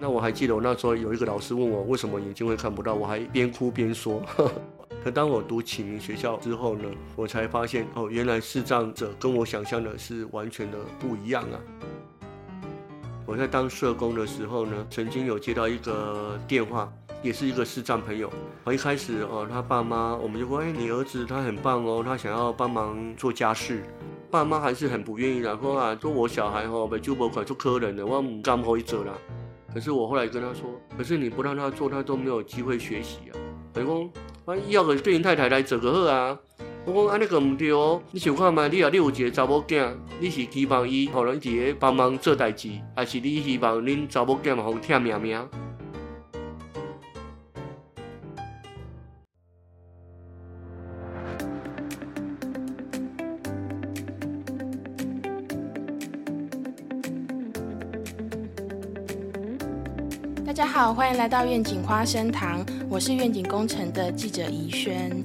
那我还记得我那时候有一个老师问我为什么眼睛会看不到，我还边哭边说。可当我读启明学校之后呢，我才发现哦，原来视障者跟我想象的是完全的不一样啊。我在当社工的时候呢，曾经有接到一个电话，也是一个视障朋友。我一开始哦，他爸妈我们就说，哎，你儿子他很棒哦，他想要帮忙做家事。爸妈还是很不愿意的，说啊，说我小孩哈，被救不快，做客人的，我唔敢可以做啦。可是我后来跟他说，可是你不让他做，他都没有机会学习啊。等于讲。我要个对因太太来做个好啊！我讲安尼个唔对哦，你想看嘛？你啊，你有一个查某囝，你是希望伊可能伫个帮忙做代志，还是你希望恁查某囝嘛互听命命？好，欢迎来到愿景花生堂，我是愿景工程的记者怡萱。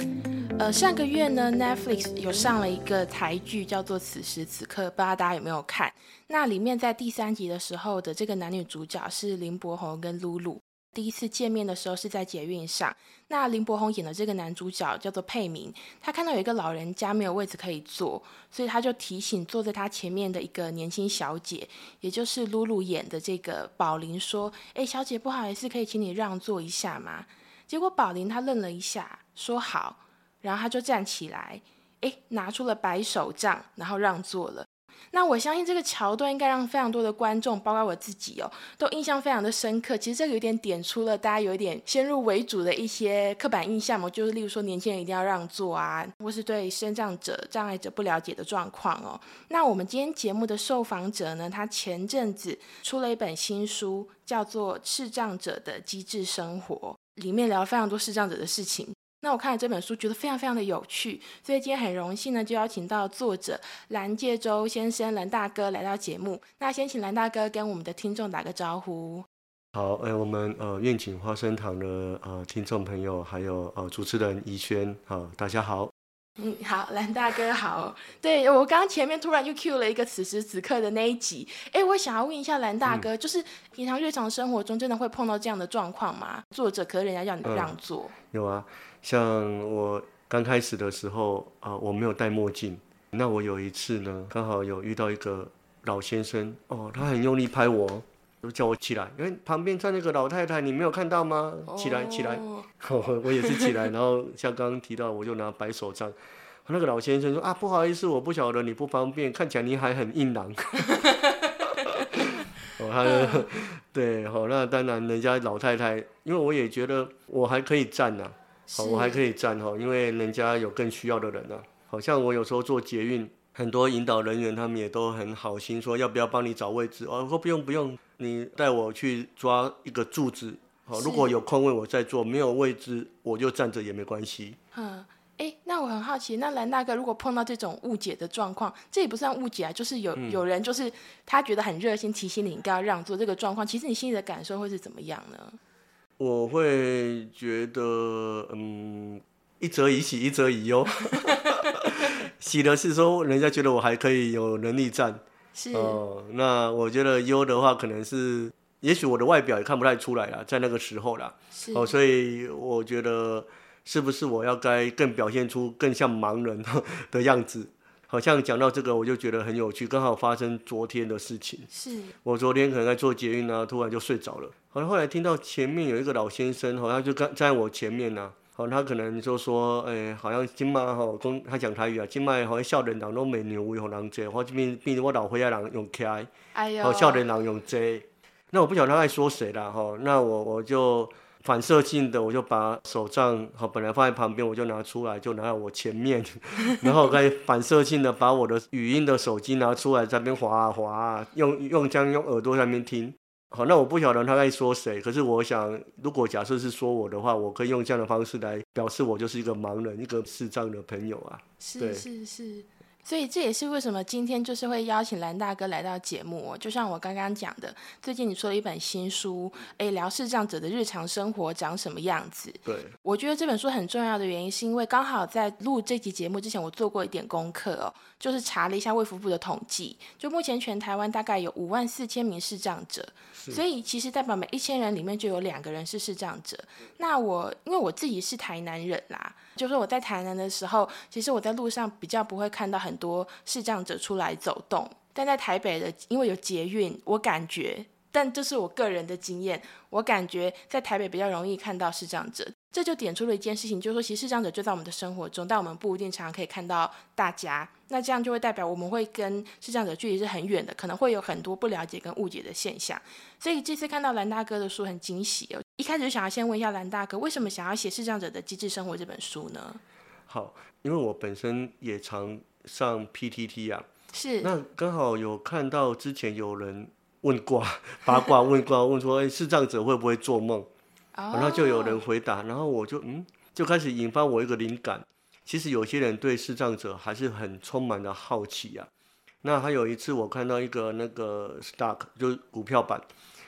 呃，上个月呢，Netflix 有上了一个台剧，叫做《此时此刻》，不知道大家有没有看？那里面在第三集的时候的这个男女主角是林柏宏跟露露。第一次见面的时候是在捷运上，那林柏宏演的这个男主角叫做佩明，他看到有一个老人家没有位置可以坐，所以他就提醒坐在他前面的一个年轻小姐，也就是露露演的这个宝林说：“哎，小姐不好意思，可以请你让座一下吗？”结果宝林他愣了一下，说好，然后他就站起来，哎，拿出了白手杖，然后让座了。那我相信这个桥段应该让非常多的观众，包括我自己哦，都印象非常的深刻。其实这个有点点出了大家有一点先入为主的一些刻板印象嘛，就是例如说年轻人一定要让座啊，或是对身障者、障碍者不了解的状况哦。那我们今天节目的受访者呢，他前阵子出了一本新书，叫做《视障者的机智生活》，里面聊非常多视障者的事情。那我看了这本书，觉得非常非常的有趣，所以今天很荣幸呢，就邀请到作者蓝介洲先生蓝大哥来到节目。那先请蓝大哥跟我们的听众打个招呼。好，哎，我们呃愿景花生堂的呃听众朋友，还有呃主持人怡轩，好，大家好。嗯，好，蓝大哥好。对我刚刚前面突然就 cue 了一个此时此刻的那一集，哎，我想要问一下蓝大哥，就是平常日常生活中真的会碰到这样的状况吗？作者可是人家要你让座。有啊，像我刚开始的时候啊，我没有戴墨镜。那我有一次呢，刚好有遇到一个老先生，哦，他很用力拍我，就叫我起来，因为旁边站那个老太太，你没有看到吗？起来，起来。我也是起来，然后像刚刚提到，我就拿白手杖。那个老先生说啊，不好意思，我不晓得你不方便，看起来你还很硬朗。哦，他 对，好，那当然人家老太太，因为我也觉得我还可以站呐，好，我还可以站哈，因为人家有更需要的人呐。好像我有时候做捷运，很多引导人员他们也都很好心，说要不要帮你找位置？哦，说不用不用，你带我去抓一个柱子。好，如果有空位我再坐，没有位置我就站着也没关系。嗯，哎，那我很好奇，那蓝大哥如果碰到这种误解的状况，这也不算误解啊，就是有有人就是他觉得很热心提醒你应该要让座这个状况，其实你心里的感受会是怎么样呢？我会觉得，嗯，一则以喜，一则以忧。喜的是说人家觉得我还可以有能力站，是哦。那我觉得忧的话，可能是。也许我的外表也看不太出来了，在那个时候啦，哦，所以我觉得是不是我要该更表现出更像盲人 的样子？好像讲到这个，我就觉得很有趣，刚好发生昨天的事情。是。我昨天可能在做捷运啊，突然就睡着了，好像后来听到前面有一个老先生，好像就站在我前面呢，好，他可能就说，哎，好像今麦吼，跟他讲台语啊，今麦好像少年人都没牛为何人坐，我这边变我老岁仔人用开，哎呦，少年人用坐。那我不晓得他在说谁啦哈，那我我就反射性的我就把手杖好本来放在旁边，我就拿出来就拿到我前面，然后再反射性的把我的语音的手机拿出来在那边滑啊滑啊，用用这样用耳朵在那边听。好，那我不晓得他在说谁，可是我想如果假设是说我的话，我可以用这样的方式来表示我就是一个盲人，一个视障的朋友啊。是是是。所以这也是为什么今天就是会邀请蓝大哥来到节目哦。就像我刚刚讲的，最近你出了一本新书，诶，聊视障者的日常生活长什么样子。对，我觉得这本书很重要的原因，是因为刚好在录这集节目之前，我做过一点功课哦，就是查了一下卫福部的统计，就目前全台湾大概有五万四千名视障者，所以其实代表每一千人里面就有两个人是视障者。那我因为我自己是台南人啦。就是我在台南的时候，其实我在路上比较不会看到很多视障者出来走动，但在台北的，因为有捷运，我感觉，但这是我个人的经验，我感觉在台北比较容易看到视障者，这就点出了一件事情，就是说其实视障者就在我们的生活中，但我们不一定常常可以看到大家，那这样就会代表我们会跟视障者距离是很远的，可能会有很多不了解跟误解的现象，所以这次看到蓝大哥的书很惊喜哦。一开始就想要先问一下蓝大哥，为什么想要写《视障者的机智生活》这本书呢？好，因为我本身也常上 PTT 啊，是那刚好有看到之前有人问卦 八卦问卦问说，哎，视障者会不会做梦？然后就有人回答，然后我就嗯，就开始引发我一个灵感。其实有些人对视障者还是很充满了好奇啊。那还有一次我看到一个那个 stock 就是股票版，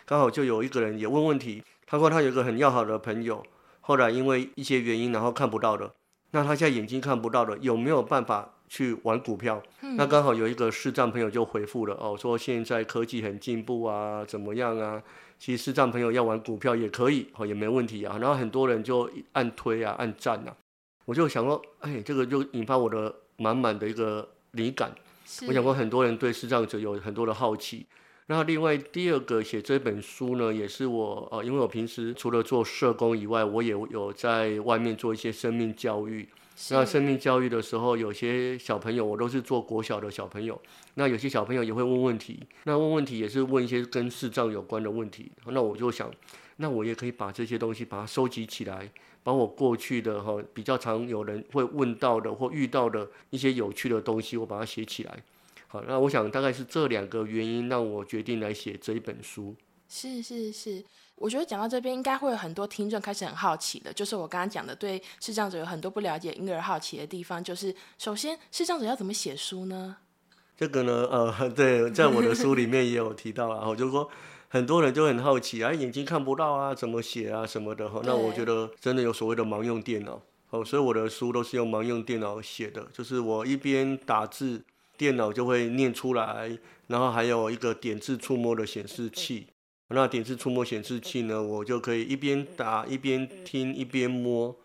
刚好就有一个人也问问题。他说他有一个很要好的朋友，后来因为一些原因，然后看不到了。那他现在眼睛看不到了，有没有办法去玩股票？那刚好有一个视障朋友就回复了哦，说现在科技很进步啊，怎么样啊？其实视障朋友要玩股票也可以哦，也没问题啊。然后很多人就按推啊，按赞啊。我就想说，哎，这个就引发我的满满的一个灵感。我想过很多人对视障者有很多的好奇。那另外第二个写这本书呢，也是我呃，因为我平时除了做社工以外，我也有在外面做一些生命教育。那生命教育的时候，有些小朋友我都是做国小的小朋友，那有些小朋友也会问问题，那问问题也是问一些跟视障有关的问题。那我就想，那我也可以把这些东西把它收集起来，把我过去的哈比较常有人会问到的或遇到的一些有趣的东西，我把它写起来。好，那我想大概是这两个原因让我决定来写这一本书。是是是，我觉得讲到这边，应该会有很多听众开始很好奇的，就是我刚刚讲的，对视障者有很多不了解，因而好奇的地方，就是首先视障者要怎么写书呢？这个呢，呃，对，在我的书里面也有提到啊，我就说很多人就很好奇啊，眼睛看不到啊，怎么写啊什么的哈。那我觉得真的有所谓的盲用电脑，哦，所以我的书都是用盲用电脑写的，就是我一边打字。电脑就会念出来，然后还有一个点字触摸的显示器。那点字触摸显示器呢，我就可以一边打一边听一边摸。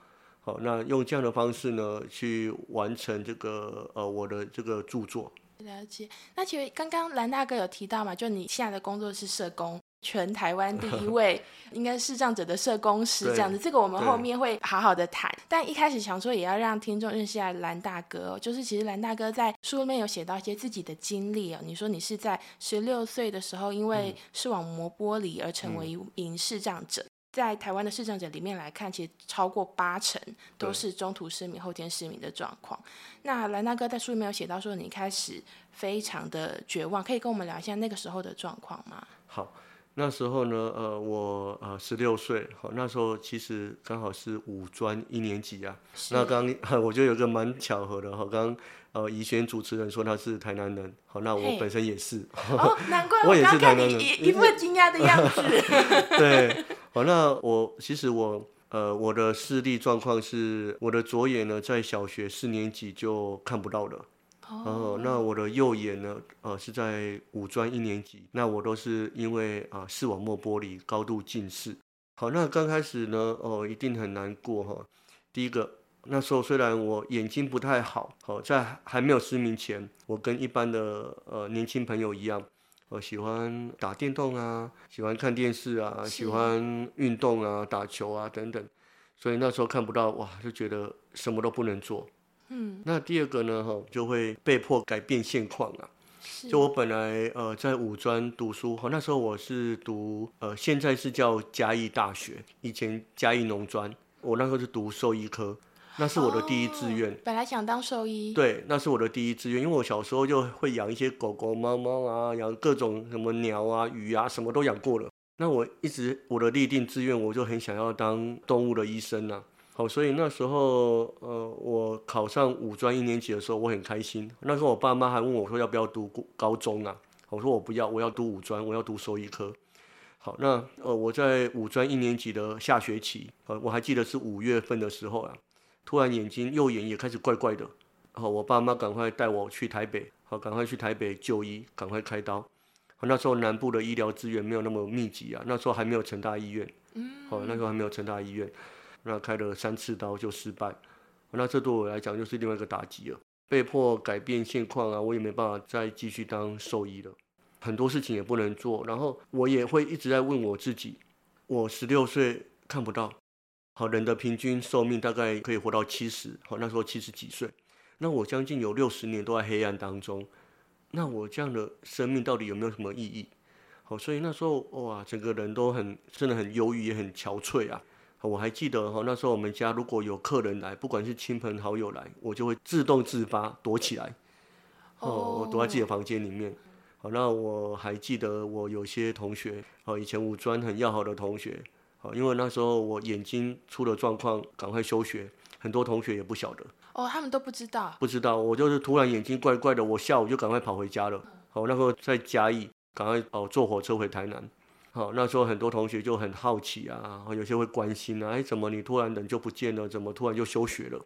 好，那用这样的方式呢，去完成这个呃我的这个著作。了解。那其实刚刚蓝大哥有提到嘛，就你现在的工作是社工。全台湾第一 位应该是这样子的社工师，这样子，这个我们后面会好好的谈。但一开始想说，也要让听众认识一下蓝大哥，就是其实蓝大哥在书里面有写到一些自己的经历哦。你说你是在十六岁的时候，因为视网膜剥离而成为一名视障者，在台湾的视障者里面来看，其实超过八成都是中途失明、后天失明的状况。那蓝大哥在书里面有写到说，你开始非常的绝望，可以跟我们聊一下那个时候的状况吗？好。那时候呢，呃，我呃十六岁，好，那时候其实刚好是五专一年级啊。那刚 我觉得有个蛮巧合的哈，刚呃怡轩主持人说他是台南人，好，那我本身也是。哦，难怪我也是台南人，一一副惊讶的样子。对，好，那我其实我呃我的视力状况是，我的左眼呢在小学四年级就看不到了。哦，那我的右眼呢？呃，是在五专一年级。那我都是因为啊视网膜剥离，高度近视。好，那刚开始呢，哦，一定很难过哈。第一个，那时候虽然我眼睛不太好，好在还没有失明前，我跟一般的呃年轻朋友一样，我喜欢打电动啊，喜欢看电视啊，喜欢运动啊，打球啊等等。所以那时候看不到哇，就觉得什么都不能做。嗯，那第二个呢，哈，就会被迫改变现况啊。就我本来呃在五专读书，哈，那时候我是读呃现在是叫嘉义大学，以前嘉义农专，我那时候是读兽医科，那是我的第一志愿。本来想当兽医。对，那是我的第一志愿，因为我小时候就会养一些狗狗、猫猫啊，养各种什么鸟啊、鱼啊，什么都养过了。那我一直我的立定志愿，我就很想要当动物的医生啊。好，所以那时候呃，我考上五专一年级的时候，我很开心。那时候我爸妈还问我说要不要读高中啊？我说我不要，我要读五专，我要读兽医科。好，那呃，我在五专一年级的下学期，呃，我还记得是五月份的时候啊，突然眼睛右眼也开始怪怪的。好，我爸妈赶快带我去台北，好，赶快去台北就医，赶快开刀。好那时候南部的医疗资源没有那么密集啊，那时候还没有成大医院。嗯。好，那时候还没有成大医院，那开了三次刀就失败。那这对我来讲就是另外一个打击了，被迫改变现况啊，我也没办法再继续当兽医了。很多事情也不能做，然后我也会一直在问我自己：我十六岁看不到，好人的平均寿命大概可以活到七十，好那时候七十几岁，那我将近有六十年都在黑暗当中，那我这样的生命到底有没有什么意义？好，所以那时候哇，整个人都很真的很忧郁，也很憔悴啊。我还记得哈，那时候我们家如果有客人来，不管是亲朋好友来，我就会自动自发躲起来，哦，我躲在自己的房间里面。好，那我还记得我有些同学，哦，以前五专很要好的同学，哦，因为那时候我眼睛出了状况，赶快休学，很多同学也不晓得。哦，他们都不知道。不知道，我就是突然眼睛怪怪的，我下午就赶快跑回家了。好，那时候在嘉义，赶快哦坐火车回台南。好，那时候很多同学就很好奇啊，有些会关心啊，哎，怎么你突然人就不见了？怎么突然就休学了？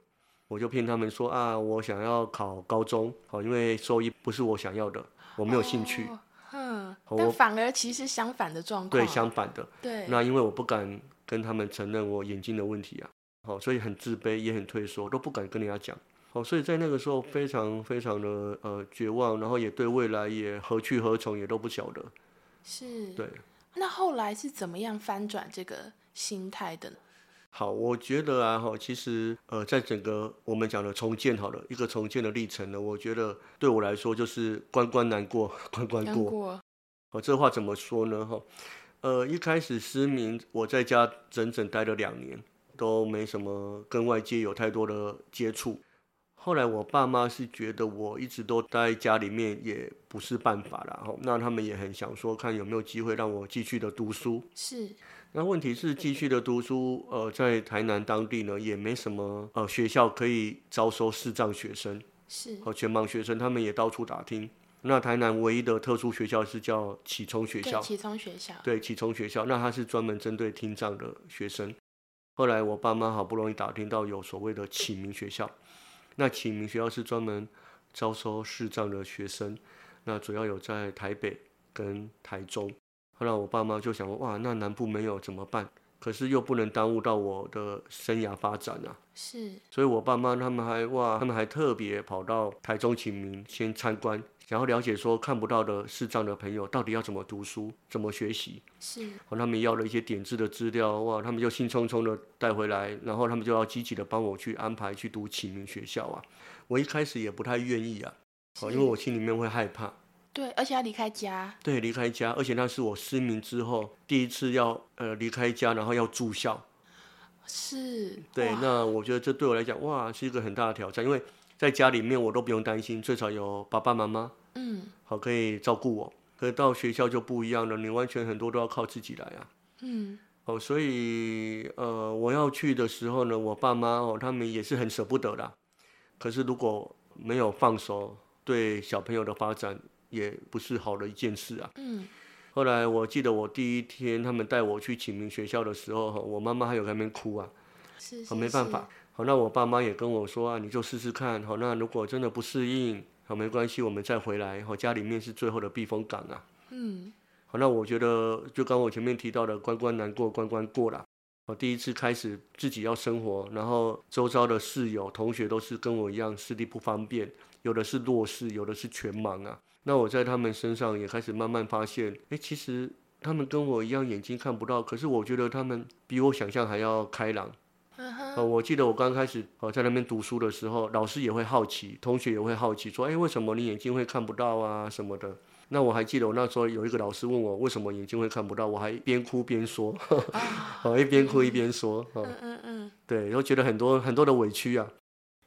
我就骗他们说啊，我想要考高中，好，因为兽医不是我想要的。我没有兴趣，嗯，但反而其实相反的状况，对，相反的，对。那因为我不敢跟他们承认我眼睛的问题啊，好，所以很自卑，也很退缩，都不敢跟人家讲，好，所以在那个时候非常非常的呃绝望，然后也对未来也何去何从也都不晓得，是，对。那后来是怎么样翻转这个心态的呢？好，我觉得啊，哈，其实呃，在整个我们讲的重建，好了，一个重建的历程呢，我觉得对我来说就是关关难过关关过。哦，这话怎么说呢？哈，呃，一开始失明，我在家整整待了两年，都没什么跟外界有太多的接触。后来我爸妈是觉得我一直都待在家里面也不是办法了，哈，那他们也很想说，看有没有机会让我继续的读书。是。那问题是继续的读书，呃，在台南当地呢，也没什么呃学校可以招收视障学生，是和全盲学生，他们也到处打听。那台南唯一的特殊学校是叫启聪学校，启聪学校，对，启聪学校，那它是专门针对听障的学生。后来我爸妈好不容易打听到有所谓的启明学校，那启明学校是专门招收视障的学生，那主要有在台北跟台中。后来我爸妈就想哇，那南部没有怎么办？可是又不能耽误到我的生涯发展啊。是，所以我爸妈他们还哇，他们还特别跑到台中启明先参观，想要了解说看不到的视障的朋友到底要怎么读书、怎么学习。是，和他们要了一些点字的资料，哇，他们就兴冲冲的带回来，然后他们就要积极的帮我去安排去读启明学校啊。我一开始也不太愿意啊，哦，因为我心里面会害怕。对，而且要离开家。对，离开家，而且那是我失明之后第一次要呃离开家，然后要住校。是。对，那我觉得这对我来讲，哇，是一个很大的挑战，因为在家里面我都不用担心，最少有爸爸妈妈，嗯，好可以照顾我。可是到学校就不一样了，你完全很多都要靠自己来啊。嗯。哦，所以呃，我要去的时候呢，我爸妈哦，他们也是很舍不得的。可是如果没有放手，对小朋友的发展。也不是好的一件事啊。嗯。后来我记得我第一天他们带我去启明学校的时候，我妈妈还有在那边哭啊。是是。没办法。好，那我爸妈也跟我说啊，你就试试看。好，那如果真的不适应，好，没关系，我们再回来。好，家里面是最后的避风港啊。嗯。好，那我觉得就刚我前面提到的，关关难过关关过了。我第一次开始自己要生活，然后周遭的室友同学都是跟我一样视力不方便，有的是弱视，有的是全盲啊。那我在他们身上也开始慢慢发现，哎，其实他们跟我一样眼睛看不到，可是我觉得他们比我想象还要开朗。呃，我记得我刚开始呃在那边读书的时候，老师也会好奇，同学也会好奇，说，哎，为什么你眼睛会看不到啊什么的？那我还记得我那时候有一个老师问我为什么眼睛会看不到，我还边哭边说，哦，一边哭一边说，嗯嗯嗯，对，然后觉得很多很多的委屈啊。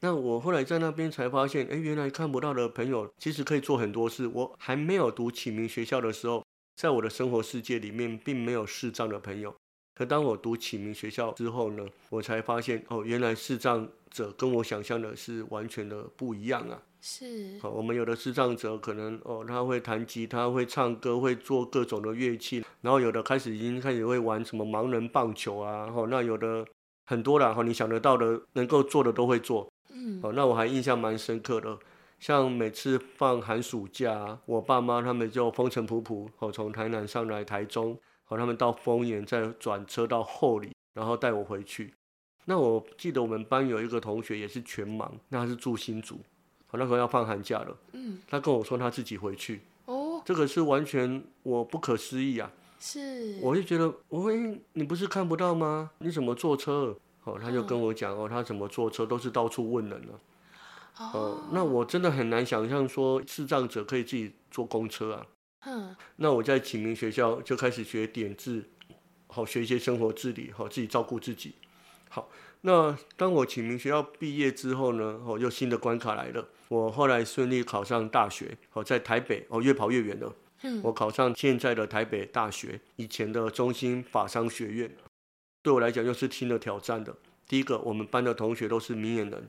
那我后来在那边才发现，哎，原来看不到的朋友其实可以做很多事。我还没有读启明学校的时候，在我的生活世界里面并没有视障的朋友，可当我读启明学校之后呢，我才发现哦，原来视障者跟我想象的是完全的不一样啊。是，好，我们有的视障者可能哦，他会弹吉他，会唱歌，会做各种的乐器，然后有的开始已经开始会玩什么盲人棒球啊，哦，那有的很多啦，哈，你想得到的能够做的都会做，嗯，哦，那我还印象蛮深刻的，像每次放寒暑假，我爸妈他们就风尘仆仆，哦，从台南上来台中，哦，他们到丰原再转车到后里，然后带我回去。那我记得我们班有一个同学也是全盲，那他是住新竹。好那时候要放寒假了，嗯，他跟我说他自己回去，哦，这个是完全我不可思议啊！是，我就觉得，喂，你不是看不到吗？你怎么坐车？哦，他就跟我讲哦，他怎么坐车都是到处问人了。哦，那我真的很难想象说视障者可以自己坐公车啊。嗯，那我在启明学校就开始学点字，好学一些生活自理，好自己照顾自己。好，那当我启明学校毕业之后呢，哦，又新的关卡来了。我后来顺利考上大学，哦，在台北，哦，越跑越远了。嗯，我考上现在的台北大学，以前的中心法商学院，对我来讲又是新的挑战的。第一个，我们班的同学都是明眼人，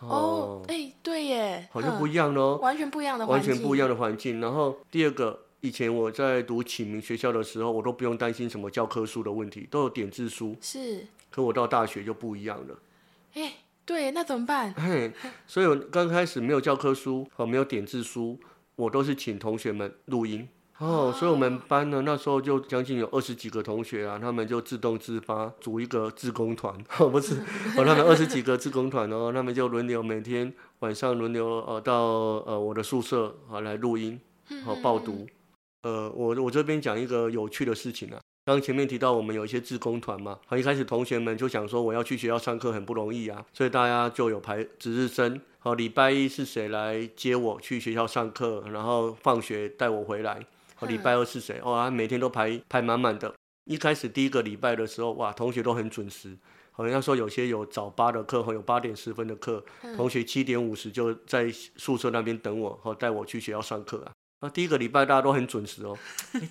哦，哎，对耶，好像不一样喽，完全不一样的，完全不一样的环境。然后第二个，以前我在读启明学校的时候，我都不用担心什么教科书的问题，都有点字书。是，可我到大学就不一样了。哎。对，那怎么办？嘿，所以我刚开始没有教科书，和，没有点字书，我都是请同学们录音。哦，所以我们班呢，那时候就将近有二十几个同学啊，他们就自动自发组一个自工团，哦，不是，哦，他们二十几个自工团哦，他们就轮流每天晚上轮流呃到呃我的宿舍啊来录音，好报读。呃，我我这边讲一个有趣的事情啊。刚前面提到我们有一些自工团嘛，好一开始同学们就想说我要去学校上课很不容易啊，所以大家就有排值日生，好礼拜一是谁来接我去学校上课，然后放学带我回来，好礼拜二是谁，哦，他，每天都排排满满的。一开始第一个礼拜的时候，哇，同学都很准时，好像说有些有早八的课，或有八点十分的课，同学七点五十就在宿舍那边等我，好带我去学校上课啊。啊，第一个礼拜大家都很准时哦。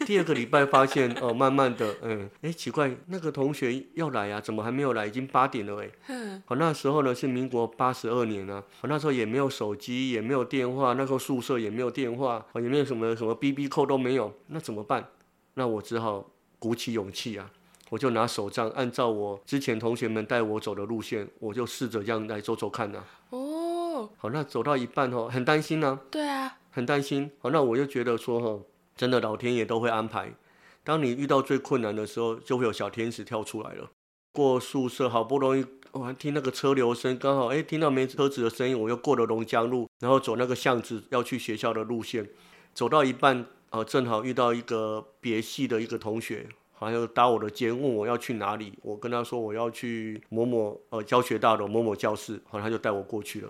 第二个礼拜发现哦，慢慢的，嗯，哎，奇怪，那个同学要来啊，怎么还没有来？已经八点了哎。嗯。好，那时候呢是民国八十二年啊，我那时候也没有手机，也没有电话，那时候宿舍也没有电话，也没有什么什么 B B 扣都没有，那怎么办？那我只好鼓起勇气啊，我就拿手杖，按照我之前同学们带我走的路线，我就试着这样来走走看呐。哦。好，那走到一半哦，很担心呢。对啊。很担心，好，那我就觉得说，哈，真的老天爷都会安排。当你遇到最困难的时候，就会有小天使跳出来了。过宿舍好不容易，我还听那个车流声，刚好哎听到没车子的声音，我又过了龙江路，然后走那个巷子要去学校的路线，走到一半，啊，正好遇到一个别系的一个同学，好像搭我的肩，问我要去哪里。我跟他说我要去某某呃教学大楼某某教室，好，他就带我过去了。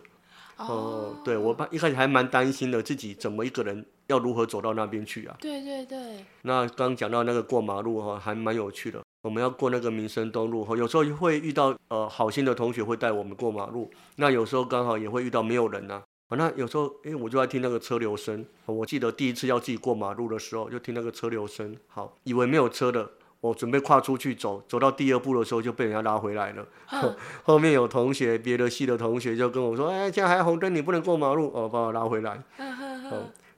哦，对我爸一开始还蛮担心的，自己怎么一个人要如何走到那边去啊？对对对。那刚讲到那个过马路哈，还蛮有趣的。我们要过那个民生东路哈，有时候会遇到呃好心的同学会带我们过马路，那有时候刚好也会遇到没有人呐。那有时候哎，我就在听那个车流声。我记得第一次要自己过马路的时候，就听那个车流声，好，以为没有车的。我准备跨出去走，走到第二步的时候就被人家拉回来了。后面有同学，别的系的同学就跟我说：“哎，现在还红灯，你不能过马路。”哦，把我拉回来。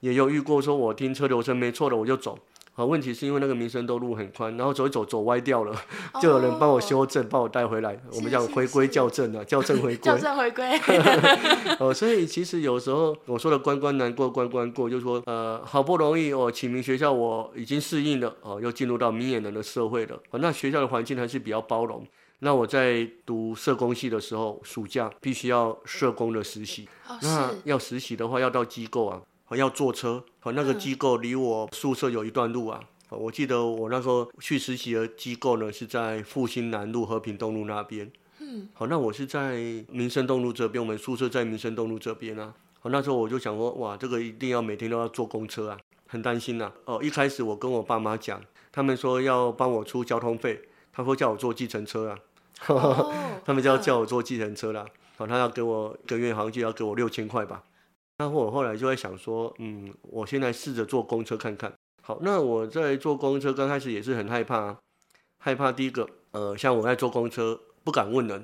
也有遇过说，我听车流声没错的，我就走。好，问题是因为那个民生东路很宽，然后走一走走歪掉了，就有人帮我修正，帮我带回来。我们叫回归校正啊，校正回归。校正回归。哦，所以其实有时候我说的关关难过关关过，就是说呃，好不容易我启明学校我已经适应了，哦，又进入到明眼人的社会了。那学校的环境还是比较包容。那我在读社工系的时候，暑假必须要社工的实习。那要实习的话，要到机构啊。要坐车，和那个机构离我宿舍有一段路啊。我记得我那时候去实习的机构呢，是在复兴南路和平东路那边。嗯，好，那我是在民生东路这边，我们宿舍在民生东路这边啊。好，那时候我就想说，哇，这个一定要每天都要坐公车啊，很担心呐。哦，一开始我跟我爸妈讲，他们说要帮我出交通费，他说叫我坐计程车啊。他们就要叫我坐计程车啦。好，他要给我一个月好像就要给我六千块吧。那我后来就会想说，嗯，我现在试着坐公车看看。好，那我在坐公车刚开始也是很害怕，害怕第一个，呃，像我在坐公车，不敢问人。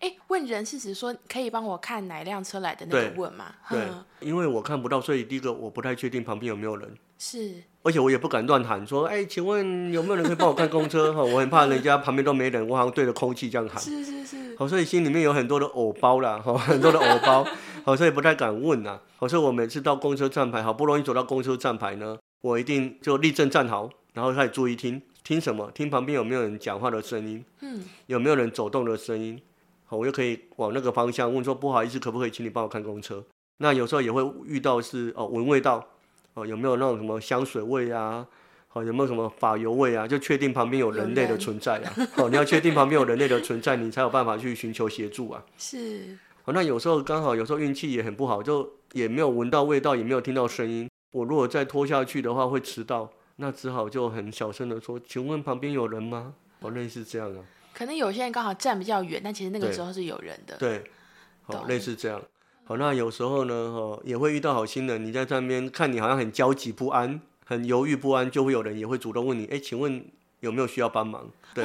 哎，问人是指说可以帮我看哪辆车来的那个问吗？对，因为我看不到，所以第一个我不太确定旁边有没有人。是，而且我也不敢乱喊说，哎，请问有没有人可以帮我看公车？哈，我很怕人家旁边都没人，我好像对着空气这样喊。是是是。好，所以心里面有很多的偶包啦，哈，很多的偶包，好，所以不太敢问呐。好，所以我每次到公车站牌，好不容易走到公车站牌呢，我一定就立正站好，然后开始注意听，听什么？听旁边有没有人讲话的声音？嗯。有没有人走动的声音？好，我就可以往那个方向问说，不好意思，可不可以请你帮我看公车？那有时候也会遇到是哦，闻味道。哦，有没有那种什么香水味啊？哦，有没有什么发油味啊？就确定旁边有人类的存在啊！哦，你要确定旁边有人类的存在，你才有办法去寻求协助啊。是。哦，那有时候刚好，有时候运气也很不好，就也没有闻到味道，也没有听到声音。我如果再拖下去的话，会迟到，那只好就很小声的说：“请问旁边有人吗？”哦，类似这样啊。可能有些人刚好站比较远，但其实那个时候是有人的。对。好，类似这样。好，那有时候呢，哦，也会遇到好心人，你在上面看你好像很焦急不安，很犹豫不安，就会有人也会主动问你，哎，请问有没有需要帮忙？对。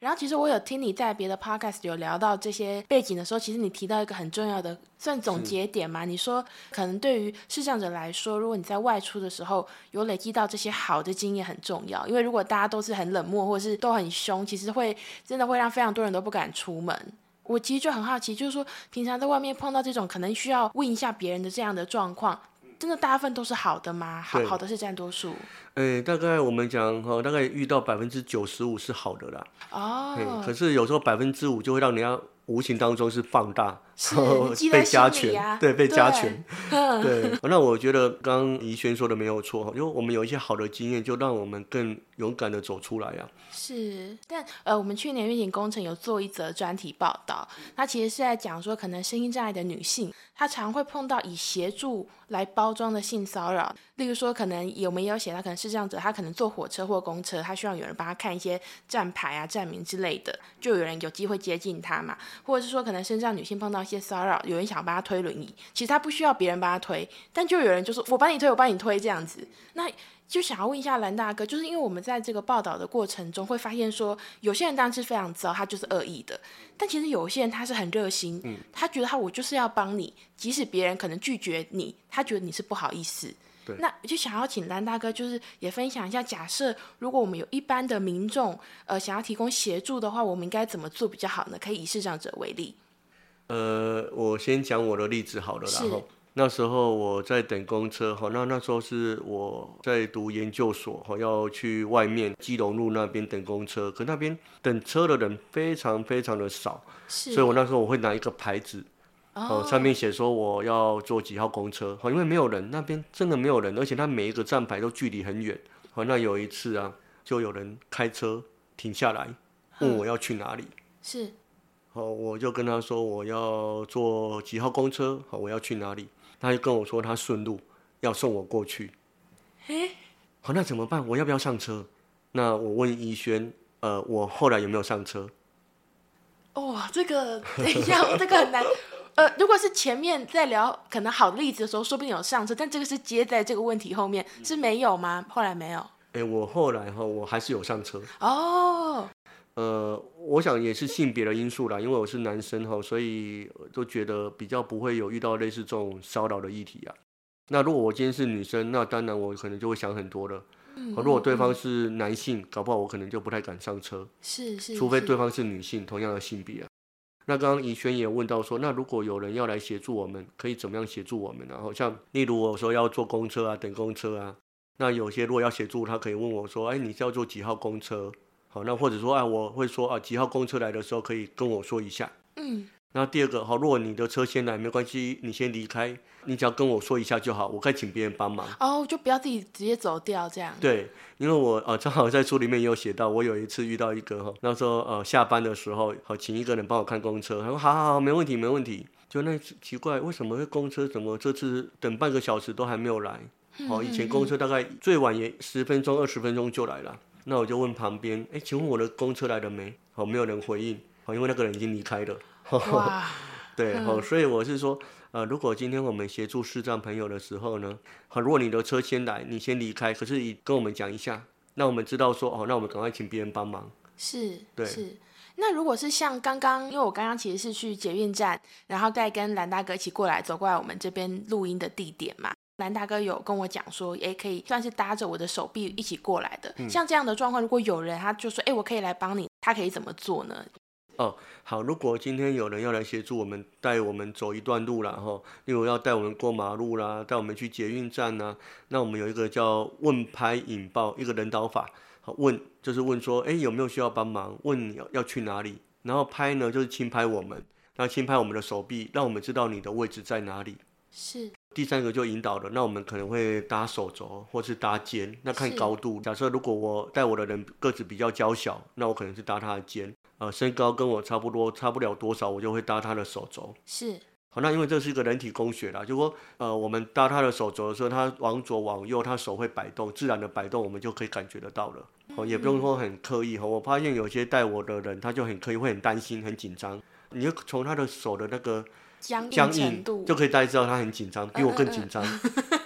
然后其实我有听你在别的 podcast 有聊到这些背景的时候，其实你提到一个很重要的算总结点嘛，你说可能对于视障者来说，如果你在外出的时候有累积到这些好的经验很重要，因为如果大家都是很冷漠或者是都很凶，其实会真的会让非常多人都不敢出门。我其实就很好奇，就是说，平常在外面碰到这种可能需要问一下别人的这样的状况，真的大部分都是好的吗？好好的是占多数。诶，大概我们讲哈，大概遇到百分之九十五是好的啦。哦。可是有时候百分之五就会让人家无形当中是放大，被加权，对，被加权。对。那我觉得刚刚怡轩说的没有错，因为我们有一些好的经验，就让我们更勇敢的走出来呀。是，但呃，我们去年愿景工程有做一则专题报道，它其实是在讲说，可能声音障碍的女性，她常会碰到以协助来包装的性骚扰，例如说，可能有没有写到，可能是这样子，她可能坐火车或公车，她需要有人帮她看一些站牌啊、站名之类的，就有人有机会接近她嘛，或者是说，可能身上女性碰到一些骚扰，有人想帮他推轮椅，其实他不需要别人帮他推，但就有人就说我帮你推，我帮你推这样子，那。就想要问一下蓝大哥，就是因为我们在这个报道的过程中会发现说，有些人当然是非常糟，他就是恶意的，但其实有些人他是很热心，嗯，他觉得他我就是要帮你，即使别人可能拒绝你，他觉得你是不好意思，对，那就想要请蓝大哥，就是也分享一下，假设如果我们有一般的民众，呃，想要提供协助的话，我们应该怎么做比较好呢？可以以视障者为例，呃，我先讲我的例子好了，然后。那时候我在等公车，哈，那那时候是我在读研究所，哈，要去外面基隆路那边等公车，可那边等车的人非常非常的少，所以我那时候我会拿一个牌子，哦，上面写说我要坐几号公车，哈，因为没有人，那边真的没有人，而且它每一个站牌都距离很远，好，那有一次啊，就有人开车停下来问我要去哪里，是，好，我就跟他说我要坐几号公车，好，我要去哪里。他就跟我说，他顺路要送我过去。哎，好，那怎么办？我要不要上车？那我问怡轩，呃，我后来有没有上车？哇，这个等一下，这个很难。呃，如果是前面在聊可能好的例子的时候，说不定有上车，但这个是接在这个问题后面，是没有吗？后来没有。哎，我后来哈，我还是有上车。哦。呃，我想也是性别的因素啦，因为我是男生哈，所以都觉得比较不会有遇到类似这种骚扰的议题啊。那如果我今天是女生，那当然我可能就会想很多了。嗯。如果对方是男性，搞不好我可能就不太敢上车。是是。除非对方是女性，同样的性别啊。那刚刚怡轩也问到说，那如果有人要来协助我们，可以怎么样协助我们呢？好像例如我说要坐公车啊，等公车啊，那有些如果要协助，他可以问我说，哎，你是要坐几号公车？好，那或者说啊，我会说啊，几号公车来的时候可以跟我说一下。嗯。那第二个，好，如果你的车先来，没关系，你先离开，你只要跟我说一下就好，我可以请别人帮忙。哦，就不要自己直接走掉这样。对，因为我呃正好在书里面也有写到，我有一次遇到一个哈，那时候呃下班的时候，好请一个人帮我看公车，他说好好好，没问题没问题。就那奇怪，为什么会公车怎么这次等半个小时都还没有来？好，以前公车大概最晚也十分钟二十分钟就来了。那我就问旁边，哎，请问我的公车来了没？好，没有人回应，好，因为那个人已经离开了。哇，对，好，所以我是说，呃，如果今天我们协助视障朋友的时候呢，好，如果你的车先来，你先离开，可是你跟我们讲一下，那我们知道说哦，那我们赶快请别人帮忙。是，对是。那如果是像刚刚，因为我刚刚其实是去捷运站，然后再跟蓝大哥一起过来走过来我们这边录音的地点嘛。蓝大哥有跟我讲说，也可以算是搭着我的手臂一起过来的。像这样的状况，如果有人他就说，哎，我可以来帮你，他可以怎么做呢？哦，好，如果今天有人要来协助我们带我们走一段路啦，哈，例如要带我们过马路啦，带我们去捷运站呐，那我们有一个叫问拍引爆一个人导法，好问就是问说，哎，有没有需要帮忙？问要要去哪里？然后拍呢就是轻拍我们，然后轻拍我们的手臂，让我们知道你的位置在哪里。是。第三个就引导了，那我们可能会搭手肘或是搭肩，那看高度。假设如果我带我的人个子比较娇小，那我可能是搭他的肩。呃，身高跟我差不多，差不了多少，我就会搭他的手肘。是。好，那因为这是一个人体工学啦，就说呃，我们搭他的手肘的时候，他往左往右，他手会摆动，自然的摆动，我们就可以感觉得到了。哦，也不用说很刻意哈。我发现有些带我的人，他就很刻意，会很担心、很紧张。你就从他的手的那个。僵硬就可以大家知道他很紧张，比我更紧张，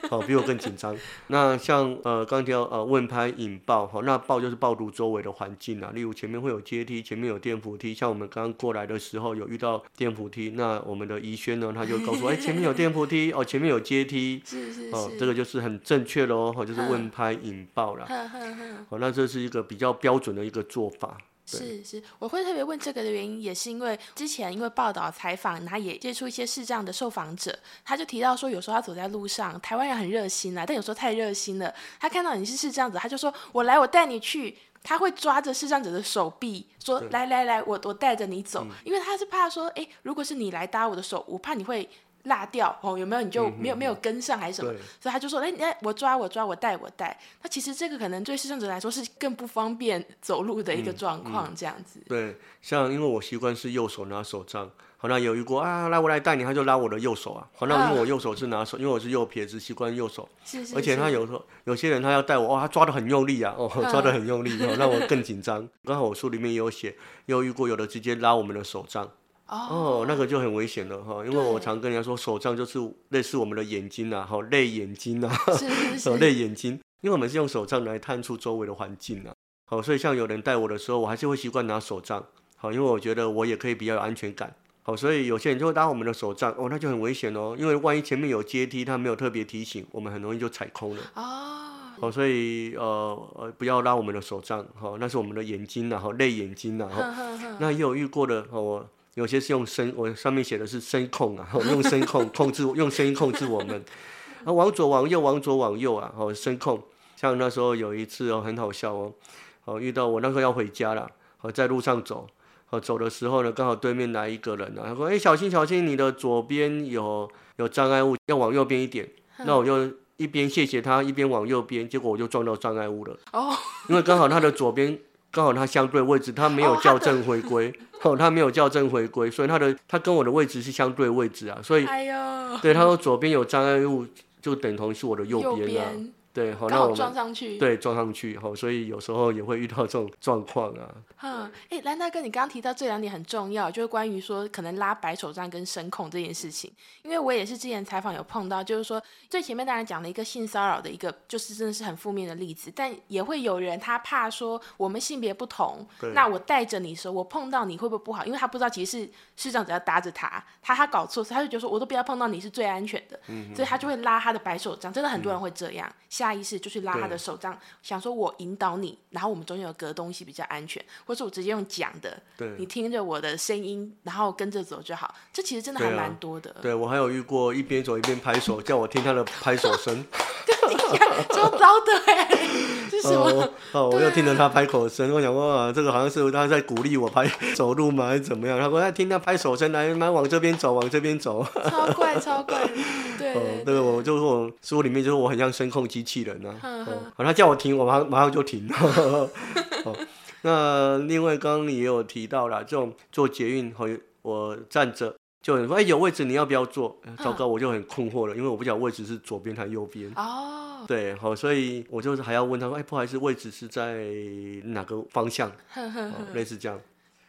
好，比我更紧张。那像呃，刚提到呃，问拍引爆，好，那爆就是爆读周围的环境啊，例如前面会有阶梯，前面有电扶梯，像我们刚刚过来的时候有遇到电扶梯，那我们的怡轩呢，他就告诉 哎，前面有电扶梯，哦，前面有阶梯，是是哦，这个就是很正确的哦，就是问拍引爆了，好，那这是一个比较标准的一个做法。是是，我会特别问这个的原因，也是因为之前因为报道采访，他也接触一些视障的受访者，他就提到说，有时候他走在路上，台湾人很热心啊，但有时候太热心了，他看到你是视障者，他就说我来，我带你去，他会抓着视障者的手臂，说来来来，我我带着你走，因为他是怕说，哎，如果是你来搭我的手，我怕你会。落掉哦，有没有你就没有没有跟上还是什么？所以他就说：“哎哎，我抓我抓我带我带。”那其实这个可能对视障者来说是更不方便走路的一个状况，这样子。对，像因为我习惯是右手拿手杖，好那有一过啊，来我来带你，他就拉我的右手啊。好那因为我右手是拿手，因为我是右撇子，习惯右手。是是。而且他有时候有些人他要带我，哦，他抓的很用力啊，哦，抓的很用力，哦让我更紧张。刚好我书里面也有写，有遇过有的直接拉我们的手杖。哦，那个就很危险了哈，因为我常跟人家说，手杖就是类似我们的眼睛呐，哈，泪眼睛呐，是泪眼睛，因为我们是用手杖来探出周围的环境呐，好，所以像有人带我的时候，我还是会习惯拿手杖，好，因为我觉得我也可以比较有安全感，好，所以有些人就会搭我们的手杖，哦，那就很危险哦，因为万一前面有阶梯，他没有特别提醒，我们很容易就踩空了，哦，好，所以呃呃，不要拉我们的手杖，好，那是我们的眼睛呐，哈，泪眼睛呐，哈，那也有遇过的，哦。有些是用声，我上面写的是声控啊，用声控控制，用声音控制我们，啊，往左往右，往左往右啊，哦，声控。像那时候有一次哦，很好笑哦，哦，遇到我那时候要回家了，哦，在路上走，哦，走的时候呢，刚好对面来一个人啊，他说，哎，小心小心，你的左边有有障碍物，要往右边一点。那我就一边谢谢他，一边往右边，结果我就撞到障碍物了。哦，因为刚好他的左边。刚好它相对位置，它没有校正回归，哦，他没有校正回归，所以它的它跟我的位置是相对位置啊，所以，对，他说左边有障碍物，就等同是我的右边啊。对，好，那我撞上去，对，撞上去，好，所以有时候也会遇到这种状况啊。嗯，哎，兰大哥，你刚刚提到这两点很重要，就是关于说可能拉白手杖跟声控这件事情。因为我也是之前采访有碰到，就是说最前面当然讲了一个性骚扰的一个，就是真的是很负面的例子，但也会有人他怕说我们性别不同，那我带着你时候，我碰到你会不会不好？因为他不知道其实是市长只要搭着他，他他搞错，他就觉得说我都不要碰到你是最安全的，所以他就会拉他的白手杖。真的很多人会这样，下意识就去拉他的手杖，想说我引导你，然后我们中间有隔东西比较安全，或者我直接用讲的，你听着我的声音，然后跟着走就好。这其实真的还蛮多的。对我还有遇过一边走一边拍手，叫我听他的拍手声。超糟的哎！是什么？哦，我又听到他拍口声，我想哇，这个好像是他在鼓励我拍走路嘛，还是怎么样？他说他听他拍手声，来，来往这边走，往这边走。超怪，超怪。对，那个我就说书里面就是我很像声控机器人啊。好，他叫我停，我马上马上就停。那另外刚刚你也有提到了，这种做捷运和我站着。就有人说：“哎，有位置，你要不要坐？”糟糕，我就很困惑了，因为我不晓得位置是左边还是右边。哦，对，好，所以我就是还要问他说：“哎，不好意思，位置是在哪个方向？” 类似这样。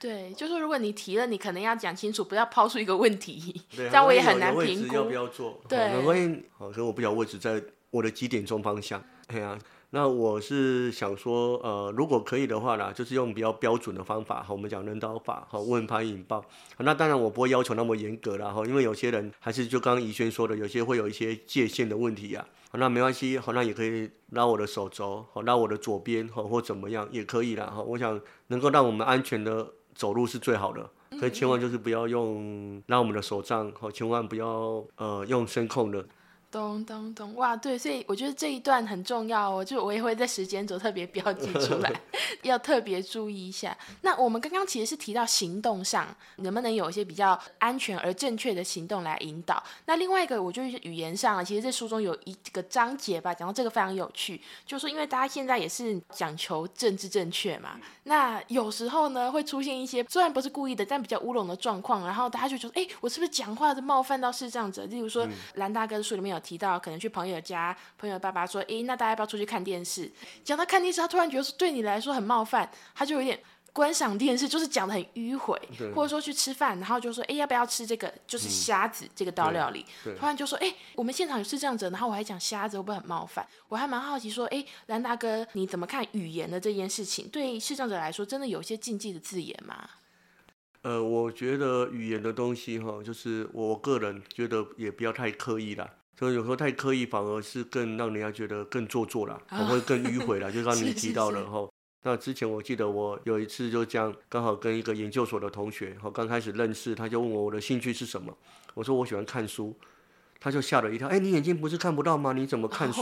对，就是如果你提了，你可能要讲清楚，不要抛出一个问题，这样我也很难评估要不要坐。对，万一好，所以我不晓得位置在我的几点钟方向。哎呀，那我是想说，呃，如果可以的话啦，就是用比较标准的方法，哈，我们讲人导法，哈，问拍引爆。那当然我不会要求那么严格啦，哈，因为有些人还是就刚刚怡轩说的，有些会有一些界限的问题啊。那没关系，好，那也可以拉我的手肘，好，拉我的左边，好，或怎么样也可以啦，哈。我想能够让我们安全的走路是最好的，可千万就是不要用拉我们的手杖，好，千万不要呃用声控的。咚咚咚！哇，对，所以我觉得这一段很重要哦，就我也会在时间轴特别标记出来，要特别注意一下。那我们刚刚其实是提到行动上能不能有一些比较安全而正确的行动来引导。那另外一个，我就是语言上，其实这书中有一个章节吧，讲到这个非常有趣，就是说因为大家现在也是讲求政治正确嘛，那有时候呢会出现一些虽然不是故意的，但比较乌龙的状况，然后大家就觉得，哎，我是不是讲话的冒犯到视障者？例如说蓝大哥的书里面有。提到可能去朋友家，朋友爸爸说：“诶，那大家要不要出去看电视？”讲到看电视，他突然觉得说对你来说很冒犯，他就有点观赏电视，就是讲的很迂回，或者说去吃饭，然后就说：“诶，要不要吃这个？就是虾子这个道料理。”突然就说：“诶，我们现场有是这样子。”然后我还讲虾子会不会很冒犯？我还蛮好奇说：“诶，蓝大哥你怎么看语言的这件事情？对视障者来说，真的有一些禁忌的字眼吗？”呃，我觉得语言的东西哈，就是我个人觉得也不要太刻意了。所以有时候太刻意，反而是更让人家觉得更做作了，会更迂回了。就刚你提到了哈，那之前我记得我有一次就这样，刚好跟一个研究所的同学，哈，刚开始认识，他就问我我的兴趣是什么，我说我喜欢看书，他就吓了一跳，哎，你眼睛不是看不到吗？你怎么看书？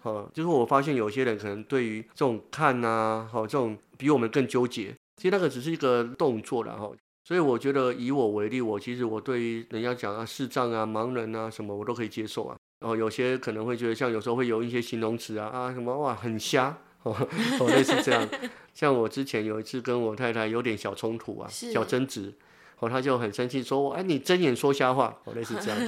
哦，就是我发现有些人可能对于这种看呐，哈，这种比我们更纠结，其实那个只是一个动作了哈。所以我觉得以我为例，我其实我对于人家讲啊视障啊盲人啊什么我都可以接受啊。然后有些可能会觉得像有时候会有一些形容词啊啊什么哇很瞎 哦类似这样。像我之前有一次跟我太太有点小冲突啊小争执，哦她就很生气说哎你睁眼说瞎话哦类似这样。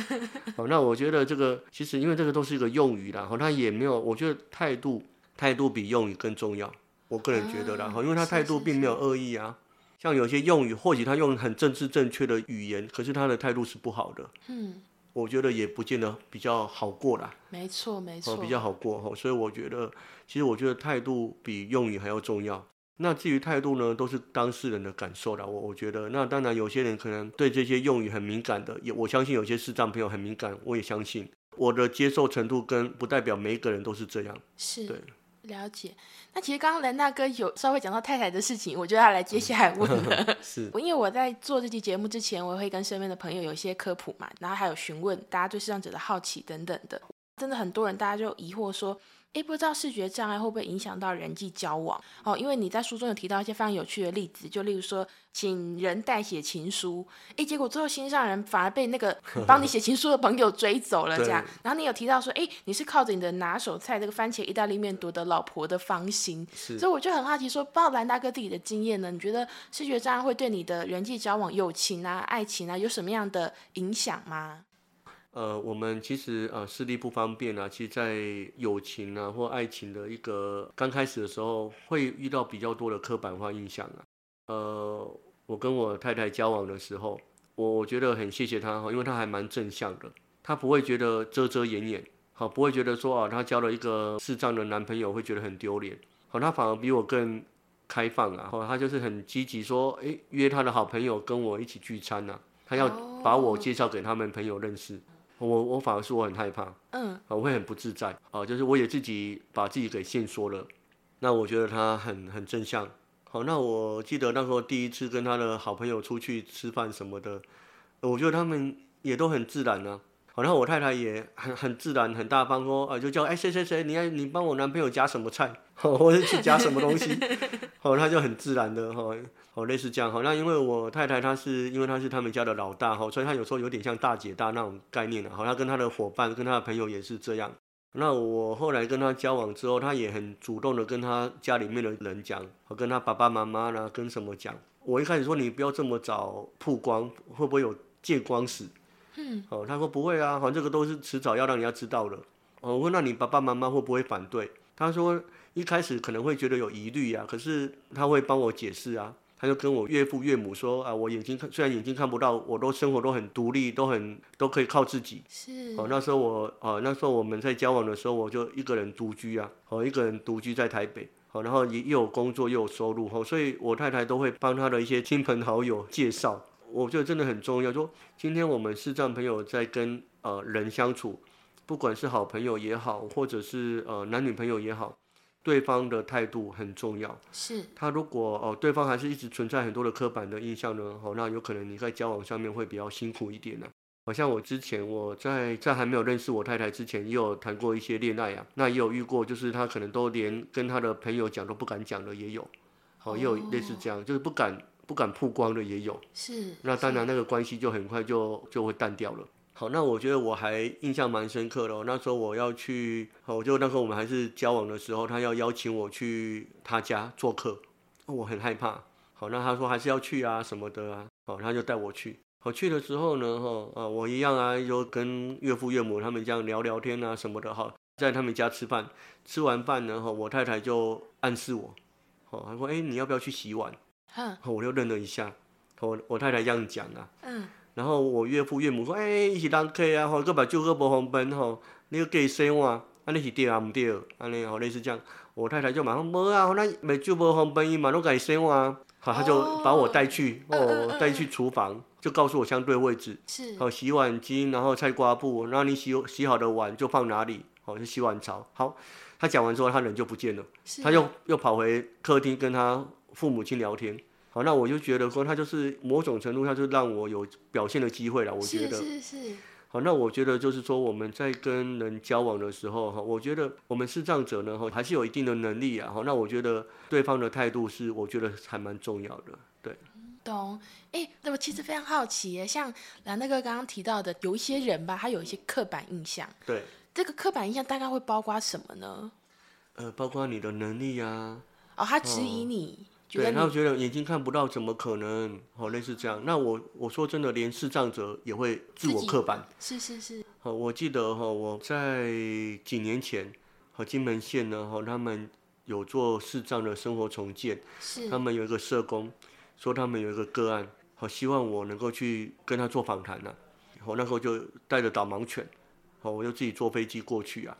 哦那我觉得这个其实因为这个都是一个用语啦，哦他也没有我觉得态度态度比用语更重要，我个人觉得啦，哦因为他态度并没有恶意啊。像有些用语，或许他用很政治正确的语言，可是他的态度是不好的。嗯，我觉得也不见得比较好过啦。没错，没错，比较好过哈。所以我觉得，其实我觉得态度比用语还要重要。那至于态度呢，都是当事人的感受啦。我我觉得，那当然有些人可能对这些用语很敏感的，也我相信有些视障朋友很敏感，我也相信。我的接受程度跟不代表每一个人都是这样。是，对。了解，那其实刚刚兰大哥有稍微讲到太太的事情，我就要来接下来问了。是，因为我在做这期节目之前，我会跟身边的朋友有一些科普嘛，然后还有询问大家对视障者的好奇等等的，真的很多人大家就疑惑说。诶，不知道视觉障碍会不会影响到人际交往？哦，因为你在书中有提到一些非常有趣的例子，就例如说，请人代写情书，诶，结果最后心上人反而被那个 帮你写情书的朋友追走了，这样。然后你有提到说，诶，你是靠着你的拿手菜这个番茄意大利面夺得老婆的芳心，所以我就很好奇说，不知道兰大哥自己的经验呢？你觉得视觉障碍会对你的人际交往、友情啊、爱情啊有什么样的影响吗？呃，我们其实呃视力不方便啊，其实，在友情啊或爱情的一个刚开始的时候，会遇到比较多的刻板化印象啊。呃，我跟我太太交往的时候，我我觉得很谢谢她哈，因为她还蛮正向的，她不会觉得遮遮掩掩，好，不会觉得说啊，她交了一个视障的男朋友会觉得很丢脸，好，她反而比我更开放啊，好，她就是很积极说，诶，约她的好朋友跟我一起聚餐呐，她要把我介绍给他们朋友认识。我我反而是我很害怕，嗯，我会很不自在，啊，就是我也自己把自己给限缩了，那我觉得他很很正向，好，那我记得那时候第一次跟他的好朋友出去吃饭什么的，我觉得他们也都很自然呢，好，然后我太太也很很自然很大方说，啊，就叫哎谁谁谁，你要你帮我男朋友夹什么菜，或者去夹什么东西，好，他就很自然的哈。哦，类似这样哈，那因为我太太她是因为她是他们家的老大哈，所以她有时候有点像大姐大那种概念的，好，她跟她的伙伴跟她的朋友也是这样。那我后来跟她交往之后，她也很主动的跟她家里面的人讲，我跟她爸爸妈妈啦，跟什么讲。我一开始说你不要这么早曝光，会不会有见光死？嗯，哦，她说不会啊，反正这个都是迟早要让人家知道的。哦，我问那你爸爸妈妈会不会反对？她说一开始可能会觉得有疑虑啊，可是她会帮我解释啊。他就跟我岳父岳母说啊，我眼睛看虽然眼睛看不到，我都生活都很独立，都很都可以靠自己。是哦，那时候我哦，那时候我们在交往的时候，我就一个人独居啊，哦，一个人独居在台北。好，然后也又有工作又有收入，吼，所以我太太都会帮她的一些亲朋好友介绍，我觉得真的很重要。说今天我们视障朋友在跟呃人相处，不管是好朋友也好，或者是呃男女朋友也好，对方的态度很重要。是，他如果哦对方还是一直存在很多的刻板的印象呢，哦，那有可能你在交往上面会比较辛苦一点呢。好像我之前我在在还没有认识我太太之前，也有谈过一些恋爱啊，那也有遇过，就是他可能都连跟他的朋友讲都不敢讲的也有，好，也有类似这样，就是不敢不敢曝光的也有。是，那当然那个关系就很快就就会淡掉了。好，那我觉得我还印象蛮深刻的。那时候我要去，我就那时候我们还是交往的时候，他要邀请我去他家做客，我很害怕。好，那他说还是要去啊什么的啊，好，他就带我去。我去的时候呢，哈啊，我一样啊，就跟岳父岳母他们这样聊聊天啊什么的，哈，在他们家吃饭，吃完饭呢，哈，我太太就暗示我，哦，她说，哎，你要不要去洗碗？哼，我就愣了一下，我我太太这样讲啊，嗯，然后我岳父岳母说，哎，伊是人客啊，吼，个把酒个无方便吼，你要给洗碗，安尼是对啊唔对？安尼吼类似这样，我太太就马上，无啊，那卖酒无方便，伊嘛拢给洗碗。好，他就把我带去哦，带去厨房，就告诉我相对位置，是，好洗碗巾，然后菜瓜布，然后你洗洗好的碗就放哪里，好就洗碗槽。好，他讲完之后，他人就不见了，他又又跑回客厅跟他父母亲聊天。好，那我就觉得说，他就是某种程度，上就让我有表现的机会了。我觉得是是。好，那我觉得就是说，我们在跟人交往的时候，哈，我觉得我们视障者呢，哈，还是有一定的能力啊，哈，那我觉得对方的态度是，我觉得还蛮重要的，对。懂，哎，那我其实非常好奇耶，像蓝大哥刚刚提到的，有一些人吧，他有一些刻板印象，对，这个刻板印象大概会包括什么呢？呃，包括你的能力啊，哦，他质疑你。对，他觉得眼睛看不到，怎么可能？好，类似这样。那我我说真的，连视障者也会自我刻板。是是是。好，我记得哈，我在几年前，和金门县呢，哈，他们有做视障的生活重建。是。他们有一个社工，说他们有一个个案，好，希望我能够去跟他做访谈呢。我那时候就带着导盲犬，好，我就自己坐飞机过去啊，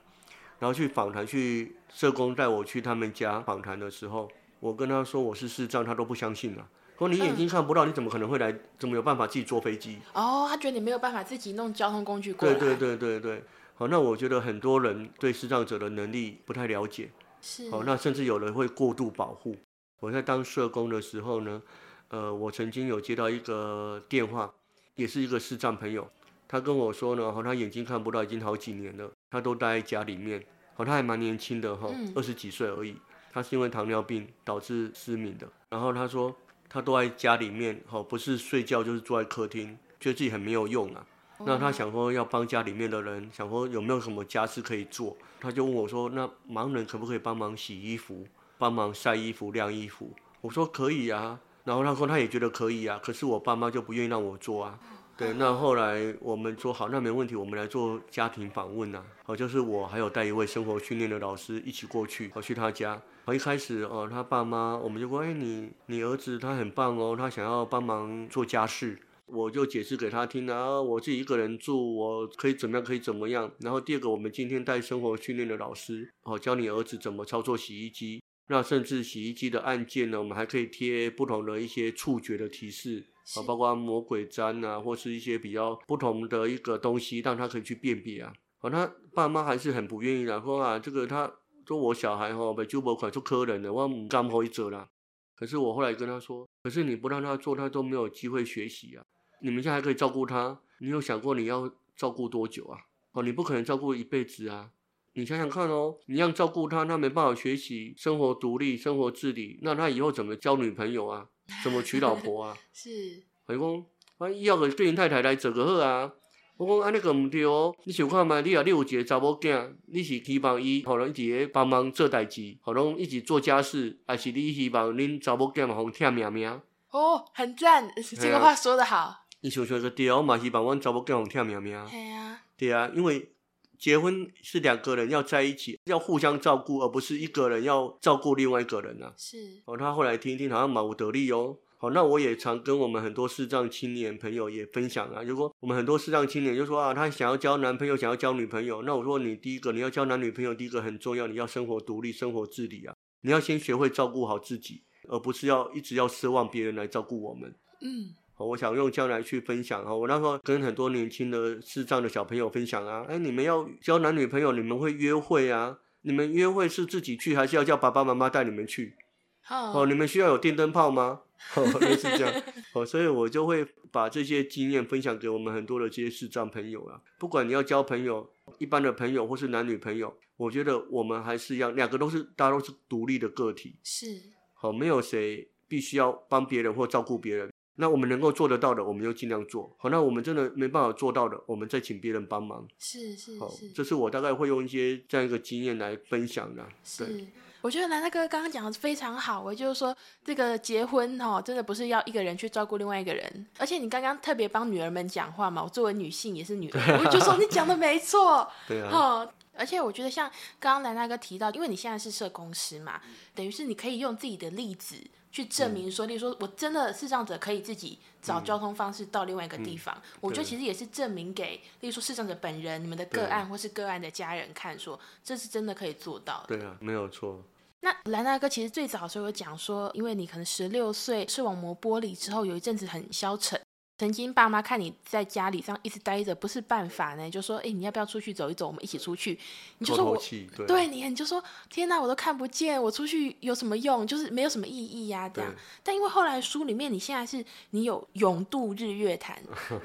然后去访谈，去社工带我去他们家访谈的时候。我跟他说我是视障，他都不相信了。说你眼睛看不到，你怎么可能会来？怎么有办法自己坐飞机？哦，他觉得你没有办法自己弄交通工具过来。对对对对对。好，那我觉得很多人对视障者的能力不太了解。是。好，那甚至有人会过度保护。我在当社工的时候呢，呃，我曾经有接到一个电话，也是一个视障朋友，他跟我说呢，哈，他眼睛看不到已经好几年了，他都待在家里面。好，他还蛮年轻的哈，二十几岁而已。他是因为糖尿病导致失明的，然后他说他都在家里面，哈，不是睡觉就是坐在客厅，觉得自己很没有用啊。那他想说要帮家里面的人，想说有没有什么家事可以做，他就问我说：“那盲人可不可以帮忙洗衣服、帮忙晒衣服、晾衣服？”我说：“可以啊。”然后他说他也觉得可以啊，可是我爸妈就不愿意让我做啊。对，那后来我们说好，那没问题，我们来做家庭访问啊。好，就是我还有带一位生活训练的老师一起过去，我去他家。好，一开始哦，他爸妈我们就说，哎，你你儿子他很棒哦，他想要帮忙做家事，我就解释给他听啊，我自己一个人住，我可以怎么样，可以怎么样。然后第二个，我们今天带生活训练的老师，哦，教你儿子怎么操作洗衣机。那甚至洗衣机的按键呢，我们还可以贴不同的一些触觉的提示。啊，包括魔鬼粘啊，或是一些比较不同的一个东西，让他可以去辨别啊。好，他爸妈还是很不愿意的，说啊，这个他说我小孩哈，被旧博款就磕人了，我唔敢可以做啦。可是我后来跟他说，可是你不让他做，他都没有机会学习啊。你们现在还可以照顾他，你有想过你要照顾多久啊？哦，你不可能照顾一辈子啊。你想想看哦，你要照顾他，他没办法学习生活独立、生活自理，那他以后怎么交女朋友啊？怎么娶老婆啊？是，我讲，我以后个对因太太来整个好啊。我讲安尼个毋对哦，你想看嘛？你啊，你有一个查某囝，你是希望伊可能一直帮忙做代志，可能一直做家事，还是你希望恁查某囝嘛，互听命命？哦，很赞，这个话说得好。你想想个对，哦嘛希望阮查某囝互听命命。对啊。对啊，因为结婚是两个人要在一起，要互相照顾，而不是一个人要照顾另外一个人啊。是。哦，他后来听一听，好像蛮有道理哦。好，那我也常跟我们很多视障青年朋友也分享啊，就说我们很多视障青年就说啊，他想要交男朋友，想要交女朋友。那我说你第一个你要交男女朋友，第一个很重要，你要生活独立，生活自理啊，你要先学会照顾好自己，而不是要一直要奢望别人来照顾我们。嗯，好，我想用这样来去分享哈。我那时候跟很多年轻的视障的小朋友分享啊，哎，你们要交男女朋友，你们会约会啊？你们约会是自己去，还是要叫爸爸妈妈带你们去？好，哦，你们需要有电灯泡吗？哦，类似这样。哦，所以我就会把这些经验分享给我们很多的这些视障朋友啊。不管你要交朋友，一般的朋友或是男女朋友，我觉得我们还是要两个都是大家都是独立的个体。是，好，没有谁必须要帮别人或照顾别人。那我们能够做得到的，我们就尽量做好。那我们真的没办法做到的，我们再请别人帮忙。是是好是，这是我大概会用一些这样一个经验来分享的。对，是。我觉得南大哥刚刚讲的非常好，我就是说这个结婚哦，真的不是要一个人去照顾另外一个人，而且你刚刚特别帮女儿们讲话嘛，我作为女性也是女 儿，我就说你讲的没错，对啊，哦，而且我觉得像刚刚南大哥提到，因为你现在是社工师嘛，等于是你可以用自己的例子去证明说，例如说我真的视障者可以自己找交通方式到另外一个地方，我觉得其实也是证明给，例如说视障者本人、你们的个案或是个案的家人看，说这是真的可以做到的。对啊，没有错。那兰大哥其实最早的时候有讲说，因为你可能十六岁视网膜剥离之后，有一阵子很消沉。曾经爸妈看你在家里这样一直待着不是办法呢，就说：“哎、你要不要出去走一走？我们一起出去。”你就说我对对你，你就说天哪，我都看不见，我出去有什么用？就是没有什么意义呀、这样。但因为后来书里面，你现在是你有勇渡日月潭，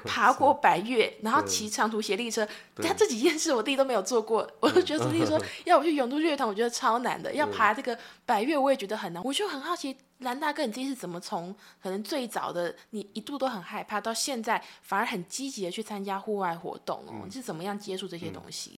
爬过 百越，然后骑长途协力车，他这几件事我弟都没有做过，我就觉得说，例如说要我去勇渡日月潭，我觉得超难的；要爬这个百越，我也觉得很难。我就很好奇，蓝大哥，你自己是怎么从可能最早的你一度都很害怕，到现在反而很积极的去参加户外活动哦？你是怎么样接触这些东西？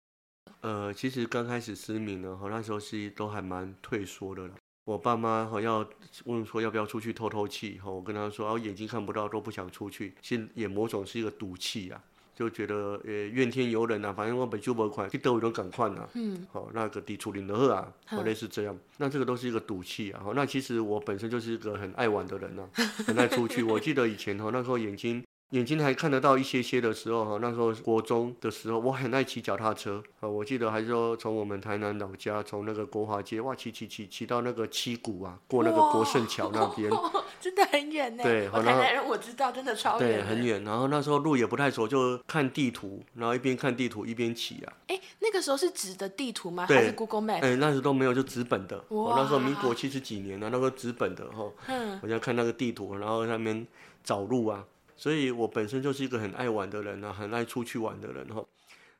呃，其实刚开始失明呢，哈，那时候是都还蛮退缩的啦。我爸妈好要问说要不要出去透透气，哈，我跟他说，啊，我眼睛看不到，都不想出去。其实也某种是一个赌气啊，就觉得呃怨天尤人啊，反正我本就不款，去都有种赶快呐，嗯，好，那个抵触林德啊，好嗯类似这样。那这个都是一个赌气啊，好，那其实我本身就是一个很爱玩的人呐、很爱出去。我记得以前哈，那时候眼睛眼睛还看得到一些些的时候哈，那时候国中的时候，我很爱骑脚踏车啊。我记得还是说从我们台南老家，从那个国华街哇骑骑骑骑到那个七股啊，过那个国盛桥那边。真的很远呢。对好那我台南人我知道，真的超远对，很。远。然后那时候路也不太熟，就看地图，然后一边看地图一边骑啊。哎，那个时候是纸的地图吗？对还是 Google Map？哎、那时候都没有，就纸本的。我、那时候民哇国七十几年啊，那个纸本的哈。嗯，我就看那个地图，然后在那边找路啊。所以我本身就是一个很爱玩的人啊，很爱出去玩的人哈。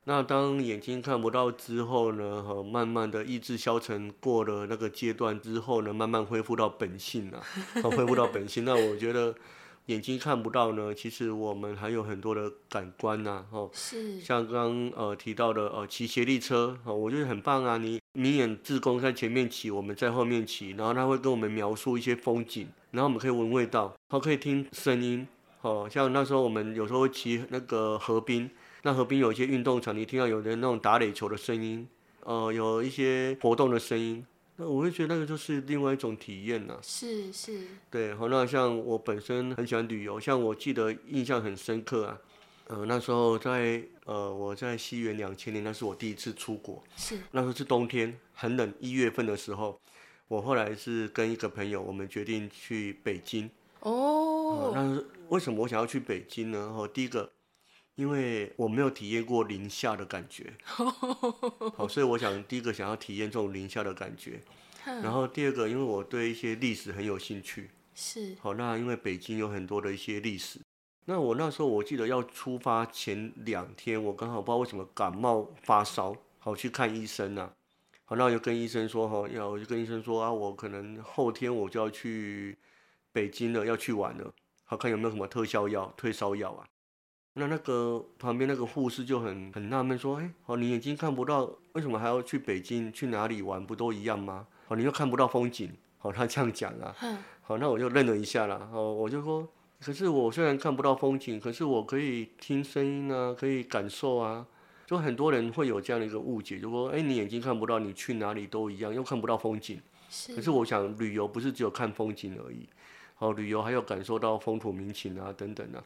那当眼睛看不到之后呢，哈，慢慢的意志消沉过了那个阶段之后呢，慢慢恢复到本性啊，好 恢复到本性。那我觉得眼睛看不到呢，其实我们还有很多的感官呐、哈。是，像刚呃提到的呃骑斜力车，哦，我觉得很棒啊！你明眼志工在前面骑，我们在后面骑，然后他会跟我们描述一些风景，然后我们可以闻味道，好可以听声音，哦，像那时候我们有时候会骑那个河滨，那河滨有一些运动场，你听到有人那种打垒球的声音，呃，有一些活动的声音，那我会觉得那个就是另外一种体验呐、是是，对，好，那像我本身很喜欢旅游，像我记得印象很深刻啊，呃，那时候在呃我在西元两千年，那是我第一次出国，是，那时候是冬天，很冷，一月份的时候，我后来是跟一个朋友，我们决定去北京。呃哦，那是为什么我想要去北京呢？哦，第一个，因为我没有体验过零下的感觉，好，所以我想第一个想要体验这种零下的感觉。然后第二个，因为我对一些历史很有兴趣，是，好，那因为北京有很多的一些历史，那我那时候我记得要出发前两天，我刚好不知道为什么感冒发烧，好去看医生啊。好，那我就跟医生说哈，要我就跟医生说啊，我可能后天我就要去北京了，要去玩了，好看有没有什么特效药、退烧药啊？那那个旁边那个护士就很很纳闷说，哎，哦，你眼睛看不到，为什么还要去北京？去哪里玩不都一样吗？哦，你又看不到风景，好，他这样讲啊。嗯，好，那我就愣了一下啦。哦，我就说，可是我虽然看不到风景，可是我可以听声音啊，可以感受啊。就很多人会有这样的一个误解，就说，哎，你眼睛看不到，你去哪里都一样，又看不到风景。是，可是我想，旅游不是只有看风景而已。好旅游，还有感受到风土民情啊等等啊。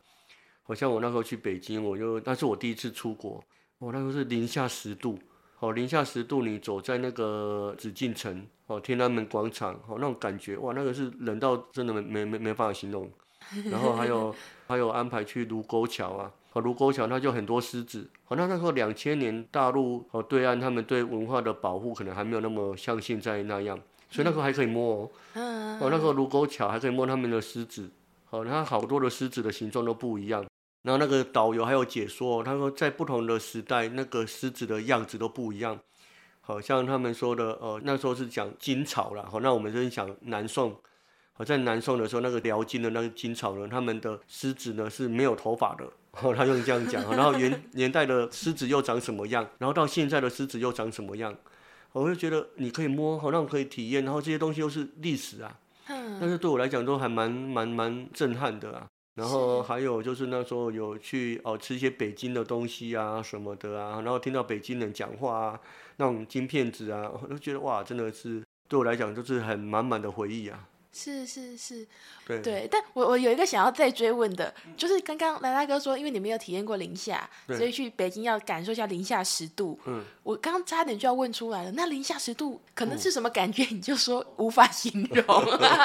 好像我那时候去北京，我就那是我第一次出国，我那时候是零下十度，哦，零下十度，你走在那个紫禁城，哦，天安门广场，哦，那种感觉，哇，那个是冷到真的没没没没办法形容。然后还有还有安排去卢沟桥啊，哦，卢沟桥那就很多狮子，好，那那时候两千年大陆哦对岸他们对文化的保护可能还没有那么像现在那样，所以那时候还可以摸哦，哦，那时候卢沟桥还可以摸他们的狮子，哦，它好多的狮子的形状都不一样。然后那个导游还有解说，他说在不同的时代，那个狮子的样子都不一样。好像他们说的，呃，那时候是讲金朝了，好，那我们就是讲南宋。好，在南宋的时候，那个辽金的那个金朝呢，他们的狮子呢是没有头发的。哦，他用这样讲。然后元年代的狮子又长什么样？然后到现在的狮子又长什么样？我就觉得你可以摸，好，让可以体验。然后这些东西又是历史啊。嗯。但是对我来讲都还蛮蛮蛮震撼的啊。然后还有就是那时候有去哦吃一些北京的东西啊什么的啊，然后听到北京人讲话啊，那种金片子啊，我都觉得哇，真的是对我来讲就是很满满的回忆啊。是是是，对对，但我我有一个想要再追问的，就是刚刚来大哥说，因为你没有体验过零下，所以去北京要感受一下零下十度。嗯，我刚刚差点就要问出来了，那零下十度可能是什么感觉？你就说无法形容。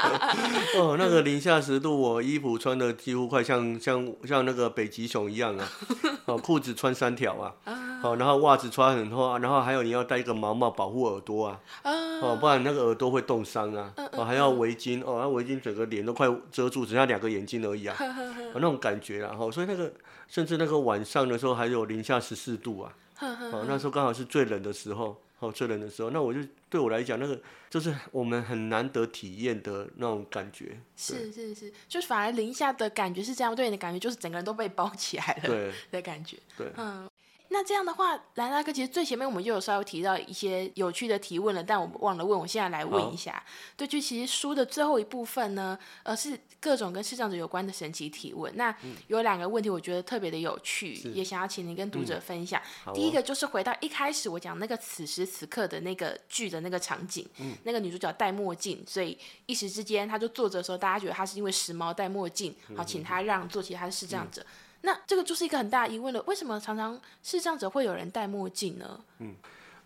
哦，那个零下十度，我衣服穿的几乎快像像像那个北极熊一样啊，哦，裤子穿三条啊，哦，然后袜子穿很厚啊，然后还有你要戴一个毛毛保护耳朵啊，哦，不然那个耳朵会冻伤啊，哦，还要围巾。哦，那围巾整个脸都快遮住，只剩下两个眼睛而已啊，有那种感觉然后，所以那个甚至那个晚上的时候还有零下十四度啊，哦，那时候刚好是最冷的时候，哦，最冷的时候，那我就对我来讲，那个就是我们很难得体验的那种感觉。是是是，就反而零下的感觉是这样，对你的感觉就是整个人都被包起来了，对的感觉，对，嗯。那这样的话，兰大哥，其实最前面我们就有稍微提到一些有趣的提问了，但我们忘了问，我现在来问一下。对，就其实书的最后一部分呢，呃，是各种跟视障者有关的神奇提问。那有两个问题，我觉得特别的有趣，也想要请您跟读者分享。第一个就是回到一开始我讲那个此时此刻的那个剧的那个场景，那个女主角戴墨镜，所以一时之间她就坐着的时候，大家觉得她是因为时髦戴墨镜，好，请她让座，其实她是视障者。那这个就是一个很大疑问了，为什么常常视障者会有人戴墨镜呢？嗯，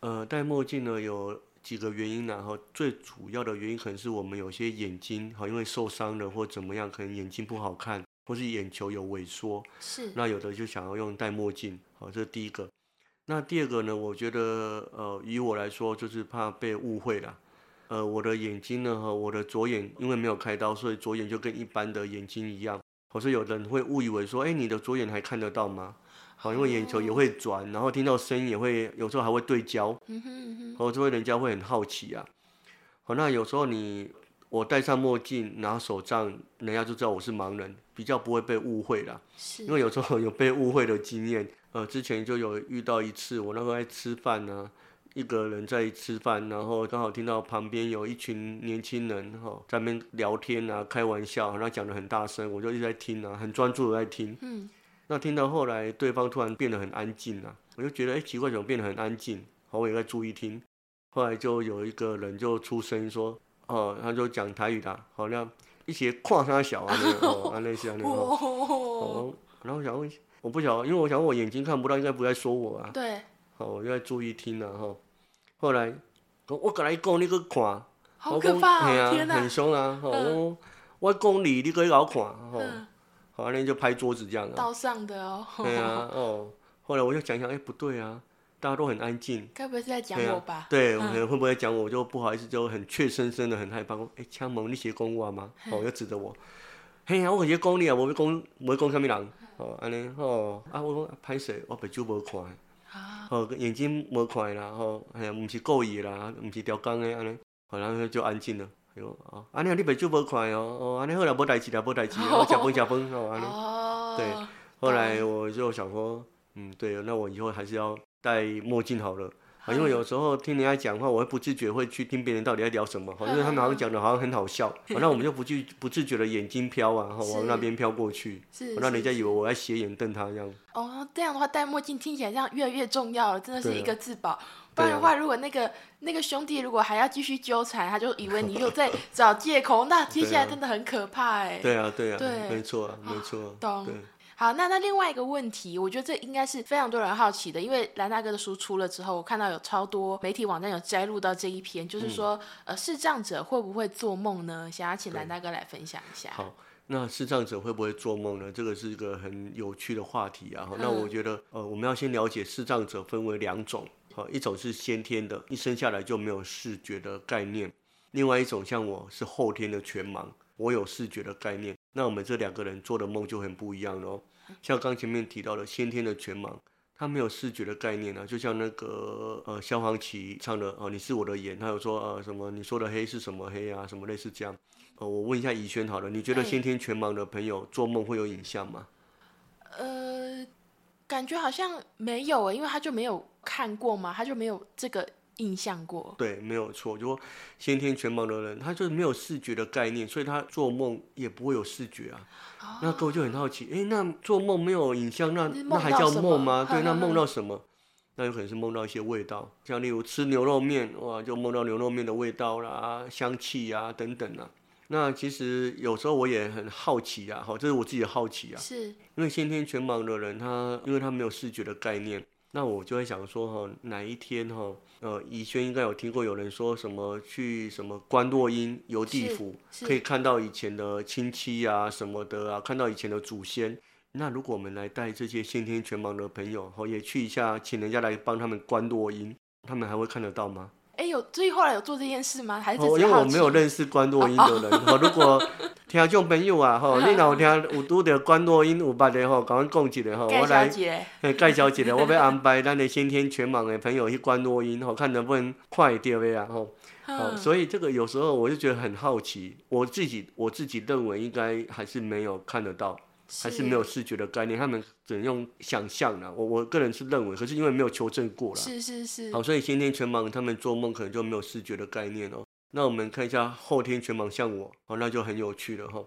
呃，戴墨镜呢有几个原因然后最主要的原因可能是我们有些眼睛哈，因为受伤了或怎么样，可能眼睛不好看，或是眼球有萎缩，是，那有的就想要用戴墨镜，好，这是第一个。那第二个呢，我觉得呃，以我来说就是怕被误会啦，呃，我的眼睛呢和我的左眼因为没有开刀，所以左眼就跟一般的眼睛一样。或是有人会误以为说，哎，你的左眼还看得到吗？好，因为眼球也会转，然后听到声音也会，有时候还会对焦。嗯哼哼。或者人家会很好奇啊。好，那有时候你我戴上墨镜拿手杖，人家就知道我是盲人，比较不会被误会啦。是。因为有时候有被误会的经验，呃，之前就有遇到一次，我那时候在吃饭呢。一个人在吃饭，然后刚好听到旁边有一群年轻人哈在那边聊天啊，开玩笑，然后讲的很大声，我就一直在听啊，很专注的在听。嗯。那听到后来对方突然变得很安静啊，我就觉得哎奇怪，怎么变得很安静？好，我也在注意听。后来就有一个人就出声说，哦，他就讲台语的，好像一些跨山小啊那个 哦，那些啊那个哦。然后想问，我不晓得，因为我想我眼睛看不到，应该不在说我啊。对。哦，要注意听了哈。后来，我跟你讲，你去看，好可怕啊！天很凶啊！我我讲你，你可以搞看，吼，好，那就拍桌子这样啊。道上的哦。对啊，哦。后来我就想想，哎，不对啊，大家都很安静。该不会是在讲我吧？对，可能会不会讲我，就不好意思，就很怯生生的，很害怕。说，哎，枪门，你写公话吗？哦，又指着我。嘿呀，我写讲你啊，无要讲，无要讲什么人。哦，安尼，哦，啊，我讲拍谁，我白酒无看。哦，眼睛无看啦，吼，哎呀，毋是故意啦，毋是调工的安尼，好，然后就安静了。哎呦，哦，安尼你目睭无看哦，哦，安尼后来无代志啦，无代志，我食饭食饭，哦，安尼。对，后来我就想说，嗯，对，那我以后还是要戴墨镜好了。啊，因为有时候听人家讲话，我会不自觉会去听别人到底在聊什么，因为他们好像讲的好像很好笑，那我们就不自不自觉的眼睛飘啊，然后往那边飘过去，让人家以为我在斜眼瞪他这样。哦，这样的话戴墨镜听起来这样越来越重要了，真的是一个自保。不然的话，如果那个那个兄弟如果还要继续纠缠，他就以为你又 在找借口，那接下来真的很可怕哎。对啊，对啊，对没错啊，没错。懂对，好，那那另外一个问题，我觉得这应该是非常多人好奇的，因为蓝大哥的书出了之后，我看到有超多媒体网站有摘录到这一篇，就是说，呃，视障者会不会做梦呢？想要请蓝大哥来分享一下。好，那视障者会不会做梦呢？这个是一个很有趣的话题啊。那我觉得，呃，我们要先了解视障者分为两种，好，一种是先天的，一生下来就没有视觉的概念；另外一种像我是后天的全盲，我有视觉的概念。那我们这两个人做的梦就很不一样喽。像刚前面提到的先天的全盲，他没有视觉的概念啊，就像那个呃萧煌奇唱的哦，你是我的眼，他有说呃什么你说的黑是什么黑啊，什么类似这样。呃，我问一下怡轩好了，你觉得哎先天全盲的朋友做梦会有影像吗？呃，感觉好像没有诶，因为他就没有看过嘛，他就没有这个印象过。对，没有错，就说先天全盲的人，他就是没有视觉的概念，所以他做梦也不会有视觉啊。那各位就很好奇，诶，那做梦没有影像，那那还叫梦吗？对，那梦到什么？那有可能是梦到一些味道，像例如吃牛肉面，哇，就梦到牛肉面的味道啦、香气啊等等啊。那其实有时候我也很好奇啊，好，这是我自己的好奇啊。是，因为先天全盲的人，他因为他没有视觉的概念，那我就会想说哈，哪一天哈，呃，怡轩应该有听过有人说什么去什么观落阴游地府，可以看到以前的亲戚啊什么的啊，看到以前的祖先。那如果我们来带这些先天全盲的朋友，哈，也去一下，请人家来帮他们观落阴，他们还会看得到吗？哎，有，所以后来有做这件事吗？还是只因为我没有奇认识关洛音的人，哦、如果听众朋友啊，吼、你若有听有拄着关洛音有捌的吼，甲阮讲一下吼，我来介绍一下，我要安排咱的先天全盲的朋友去关洛音吼，看能不能快点的呀，吼。哦，嗯。所以这个有时候我就觉得很好奇，我自己我自己认为应该还是没有看得到，还是没有视觉的概念，他们只能用想象的。我我个人是认为，可是因为没有求证过啦。是是是，好，所以先天全盲他们做梦可能就没有视觉的概念哦。那我们看一下后天全盲，像我，哦，那就很有趣了哈，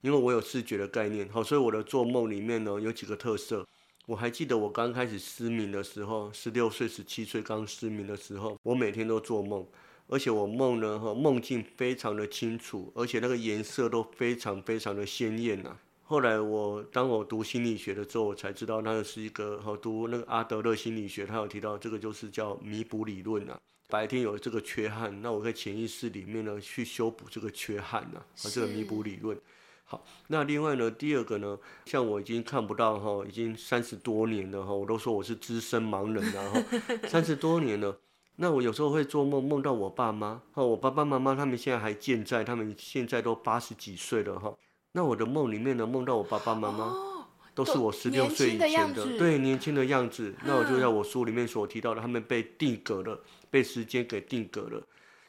因为我有视觉的概念，好，所以我的做梦里面呢有几个特色。我还记得我刚开始失明的时候，十六岁、十七岁刚失明的时候，我每天都做梦，而且我梦呢，哈，梦境非常的清楚，而且那个颜色都非常非常的鲜艳呐、后来我当我读心理学的时候，我才知道那个是一个好读那个阿德勒心理学，他有提到这个就是叫弥补理论啊。白天有这个缺憾，那我在潜意识里面呢去修补这个缺憾呐、啊，这个弥补理论。好，那另外呢，第二个呢，像我已经看不到哈，已经三十多年了哈，我都说我是资深盲人了哈，三十多年了。那我有时候会做梦，梦到我爸妈，哈，我爸爸妈妈他们现在还健在，他们现在都八十几岁了哈。那我的梦里面呢，梦到我爸爸妈妈哦，都是我十六岁以前的，对年轻的样子。那我就嗯在我书里面所提到的，他们被定格了，被时间给定格了。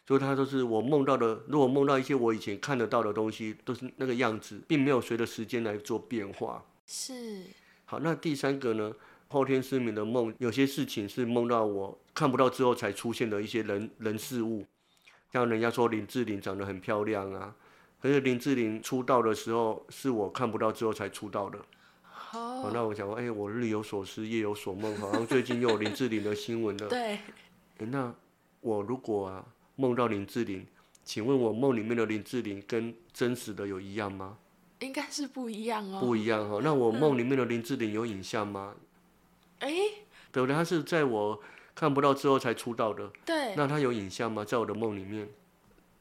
所以他都是我梦到的。如果梦到一些我以前看得到的东西，都是那个样子，并没有随着时间来做变化。是好，那第三个呢？后天失明的梦，有些事情是梦到我看不到之后才出现的一些人人事物，像人家说林志玲长得很漂亮啊，可是林志玲出道的时候是我看不到之后才出道的。好，哦，那我想说，哎、我日有所思，夜有所梦，好像最近又有林志玲的新闻了。对，诶那我如果啊梦到林志玲，请问我梦里面的林志玲跟真实的有一样吗？应该是不一样哦。不一样哈、那我梦里面的林志玲有影像吗？哎，对不对？她是在我看不到之后才出道的，对，那她有影像吗？在我的梦里面，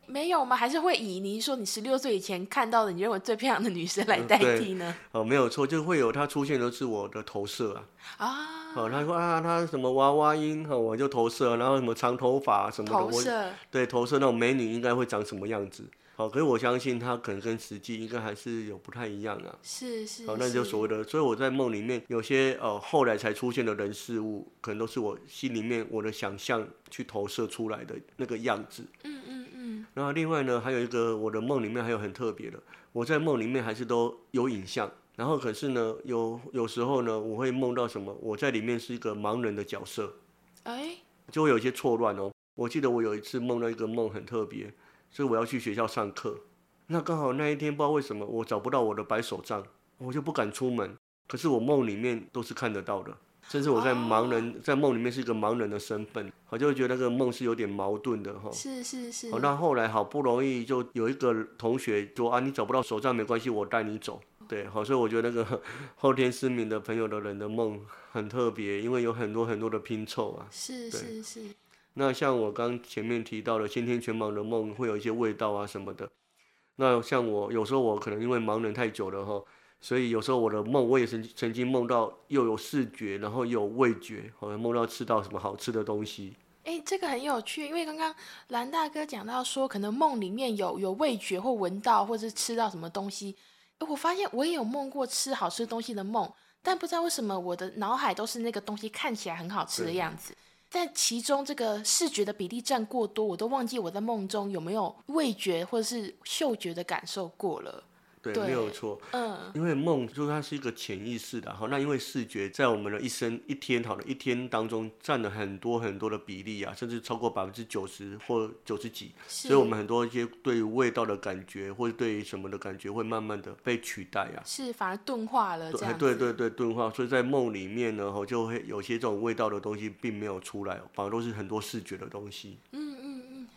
没有吗？还是会以你说你十六岁以前看到的你认为最漂亮的女生来代替呢？哦，没有错，就会有她出现的是我的投射啊。啊，哦，他说啊，他什么娃娃音，哈、我就投射，然后什么长头发什么的，我投射对投射那种美女应该会长什么样子。好，可是我相信她可能跟实际应该还是有不太一样啊。是是，好，那就所谓的，所以我在梦里面有些呃后来才出现的人事物，可能都是我心里面我的想象去投射出来的那个样子。嗯嗯嗯，然后另外呢，还有一个我的梦里面还有很特别的，我在梦里面还是都有影像。然后可是呢，有有时候呢，我会梦到什么？我在里面是一个盲人的角色，哎，就会有一些错乱哦。我记得我有一次梦到一个梦很特别，所以我要去学校上课。那刚好那一天不知道为什么我找不到我的白手杖，我就不敢出门。可是我梦里面都是看得到的。甚至我在盲人在梦里面是一个盲人的身份，我就会觉得那个梦是有点矛盾的哈。是是是。好，那后来好不容易就有一个同学说啊，你找不到手杖没关系，我带你走。对，好，所以我觉得那个后天失明的朋友的人的梦很特别，因为有很多很多的拼凑啊。是是是。那像我刚前面提到的先天全盲的梦，会有一些味道啊什么的。那像我有时候我可能因为盲人太久了哈。所以有时候我的梦，我也曾曾经梦到又有视觉，然后又有味觉，好像梦到吃到什么好吃的东西。哎，这个很有趣，因为刚刚蓝大哥讲到说，可能梦里面有有味觉或闻到，或者吃到什么东西。我发现我也有梦过吃好吃东西的梦，但不知道为什么我的脑海都是那个东西看起来很好吃的样子，但其中这个视觉的比例占过多，我都忘记我在梦中有没有味觉或者是嗅觉的感受过了。对，没有错。嗯，因为梦就是它是一个潜意识的哈。那因为视觉在我们的一生一天好了，一天当中占了很多很多的比例啊，甚至超过百分之九十或九十几。所以，我们很多一些对于味道的感觉，或者对于什么的感觉，会慢慢的被取代啊。是，反而钝化了。对对对对，钝化。所以在梦里面呢，哈，就会有些这种味道的东西并没有出来，反而都是很多视觉的东西。嗯。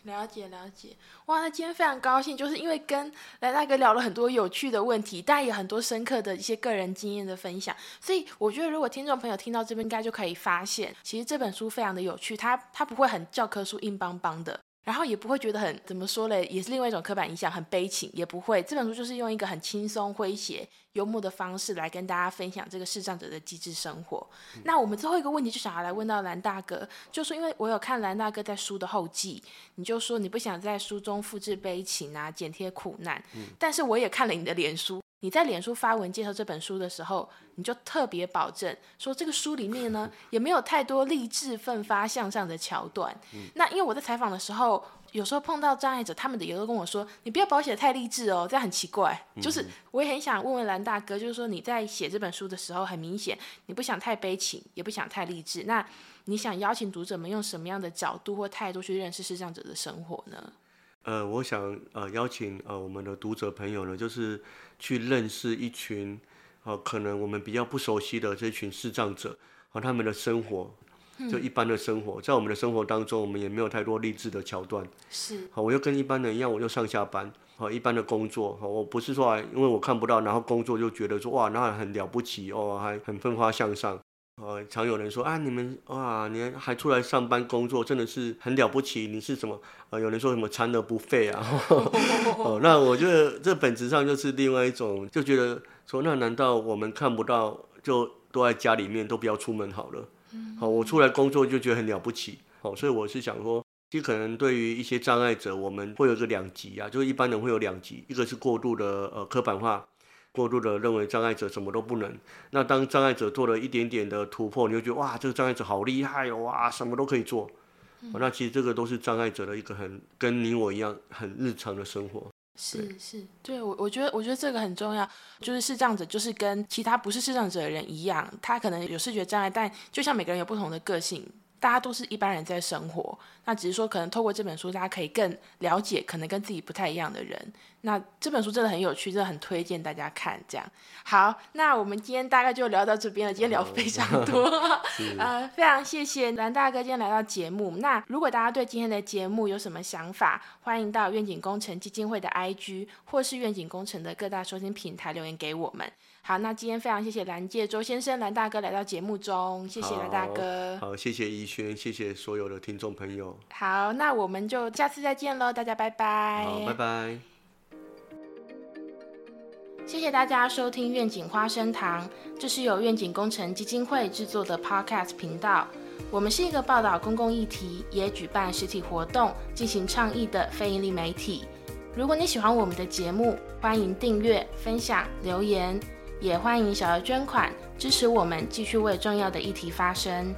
了解了解，哇！那今天非常高兴，就是因为跟来大哥聊了很多有趣的问题，大家有很多深刻的一些个人经验的分享。所以我觉得，如果听众朋友听到这边，应该就可以发现，其实这本书非常的有趣，它它不会很教科书硬邦邦的。然后也不会觉得很怎么说嘞，也是另外一种刻板印象，很悲情，也不会。这本书就是用一个很轻松、诙谐、幽默的方式来跟大家分享这个视障者的机智生活。那我们最后一个问题就想要来问到蓝大哥，就说因为我有看蓝大哥在书的后记，你就说你不想在书中复制悲情啊，剪贴苦难。但是我也看了你的脸书。你在脸书发文介绍这本书的时候，你就特别保证说，这个书里面呢也没有太多励志奋发向上的桥段。那因为我在采访的时候，有时候碰到障碍者，他们的也都跟我说，你不要保写太励志哦，这样很奇怪。就是我也很想问问蓝大哥，就是说你在写这本书的时候，很明显你不想太悲情，也不想太励志，那你想邀请读者们用什么样的角度或态度去认识视障者的生活呢？呃，我想呃邀请呃我们的读者朋友呢，就是去认识一群，呃可能我们比较不熟悉的这群视障者和他们的生活，就一般的生活，在我们的生活当中，我们也没有太多励志的桥段。是，好，我又跟一般人一样，我就上下班，好，一般的工作，好，我不是说因为我看不到，然后工作就觉得说哇，那很了不起哦，还很奋发向上。呃，常有人说啊，你们哇，你还出来上班工作，真的是很了不起。你是什么？呃，有人说什么残而不废啊？哦，那我觉得这本质上就是另外一种，就觉得说，那难道我们看不到，就都在家里面，都不要出门好了？好，我出来工作就觉得很了不起。好，所以我是想说，其实可能对于一些障碍者，我们会有个两极啊，就是一般人会有两极，一个是过度的呃刻板化。过度的认为障碍者什么都不能，那当障碍者做了一点点的突破，你就觉得哇，这个障碍者好厉害哦，哇，什么都可以做。那其实这个都是障碍者的一个很跟你我一样很日常的生活。是是，对我我觉得我觉得这个很重要，就是视障者就是跟其他不是视障者的人一样，他可能有视觉障碍，但就像每个人有不同的个性。大家都是一般人在生活，那只是说可能透过这本书，大家可以更了解可能跟自己不太一样的人。那这本书真的很有趣，真的很推荐大家看。这样好，那我们今天大概就聊到这边了。今天聊非常多，呃，非常谢谢蓝大哥今天来到节目。那如果大家对今天的节目有什么想法，欢迎到愿景工程基金会的 IG 或是愿景工程的各大收听平台留言给我们。好，那今天非常谢谢蓝介周先生、蓝大哥来到节目中，谢谢蓝大哥。好，谢谢怡轩，谢谢所有的听众朋友。好，那我们就下次再见喽，大家拜拜。好，拜拜。谢谢大家收听愿景花生堂，这是由愿景工程基金会制作的 Podcast 频道。我们是一个报道公共议题，也举办实体活动进行倡议的非营利媒体。如果你喜欢我们的节目，欢迎订阅、分享、留言。也欢迎小额捐款支持我们，继续为重要的议题发声。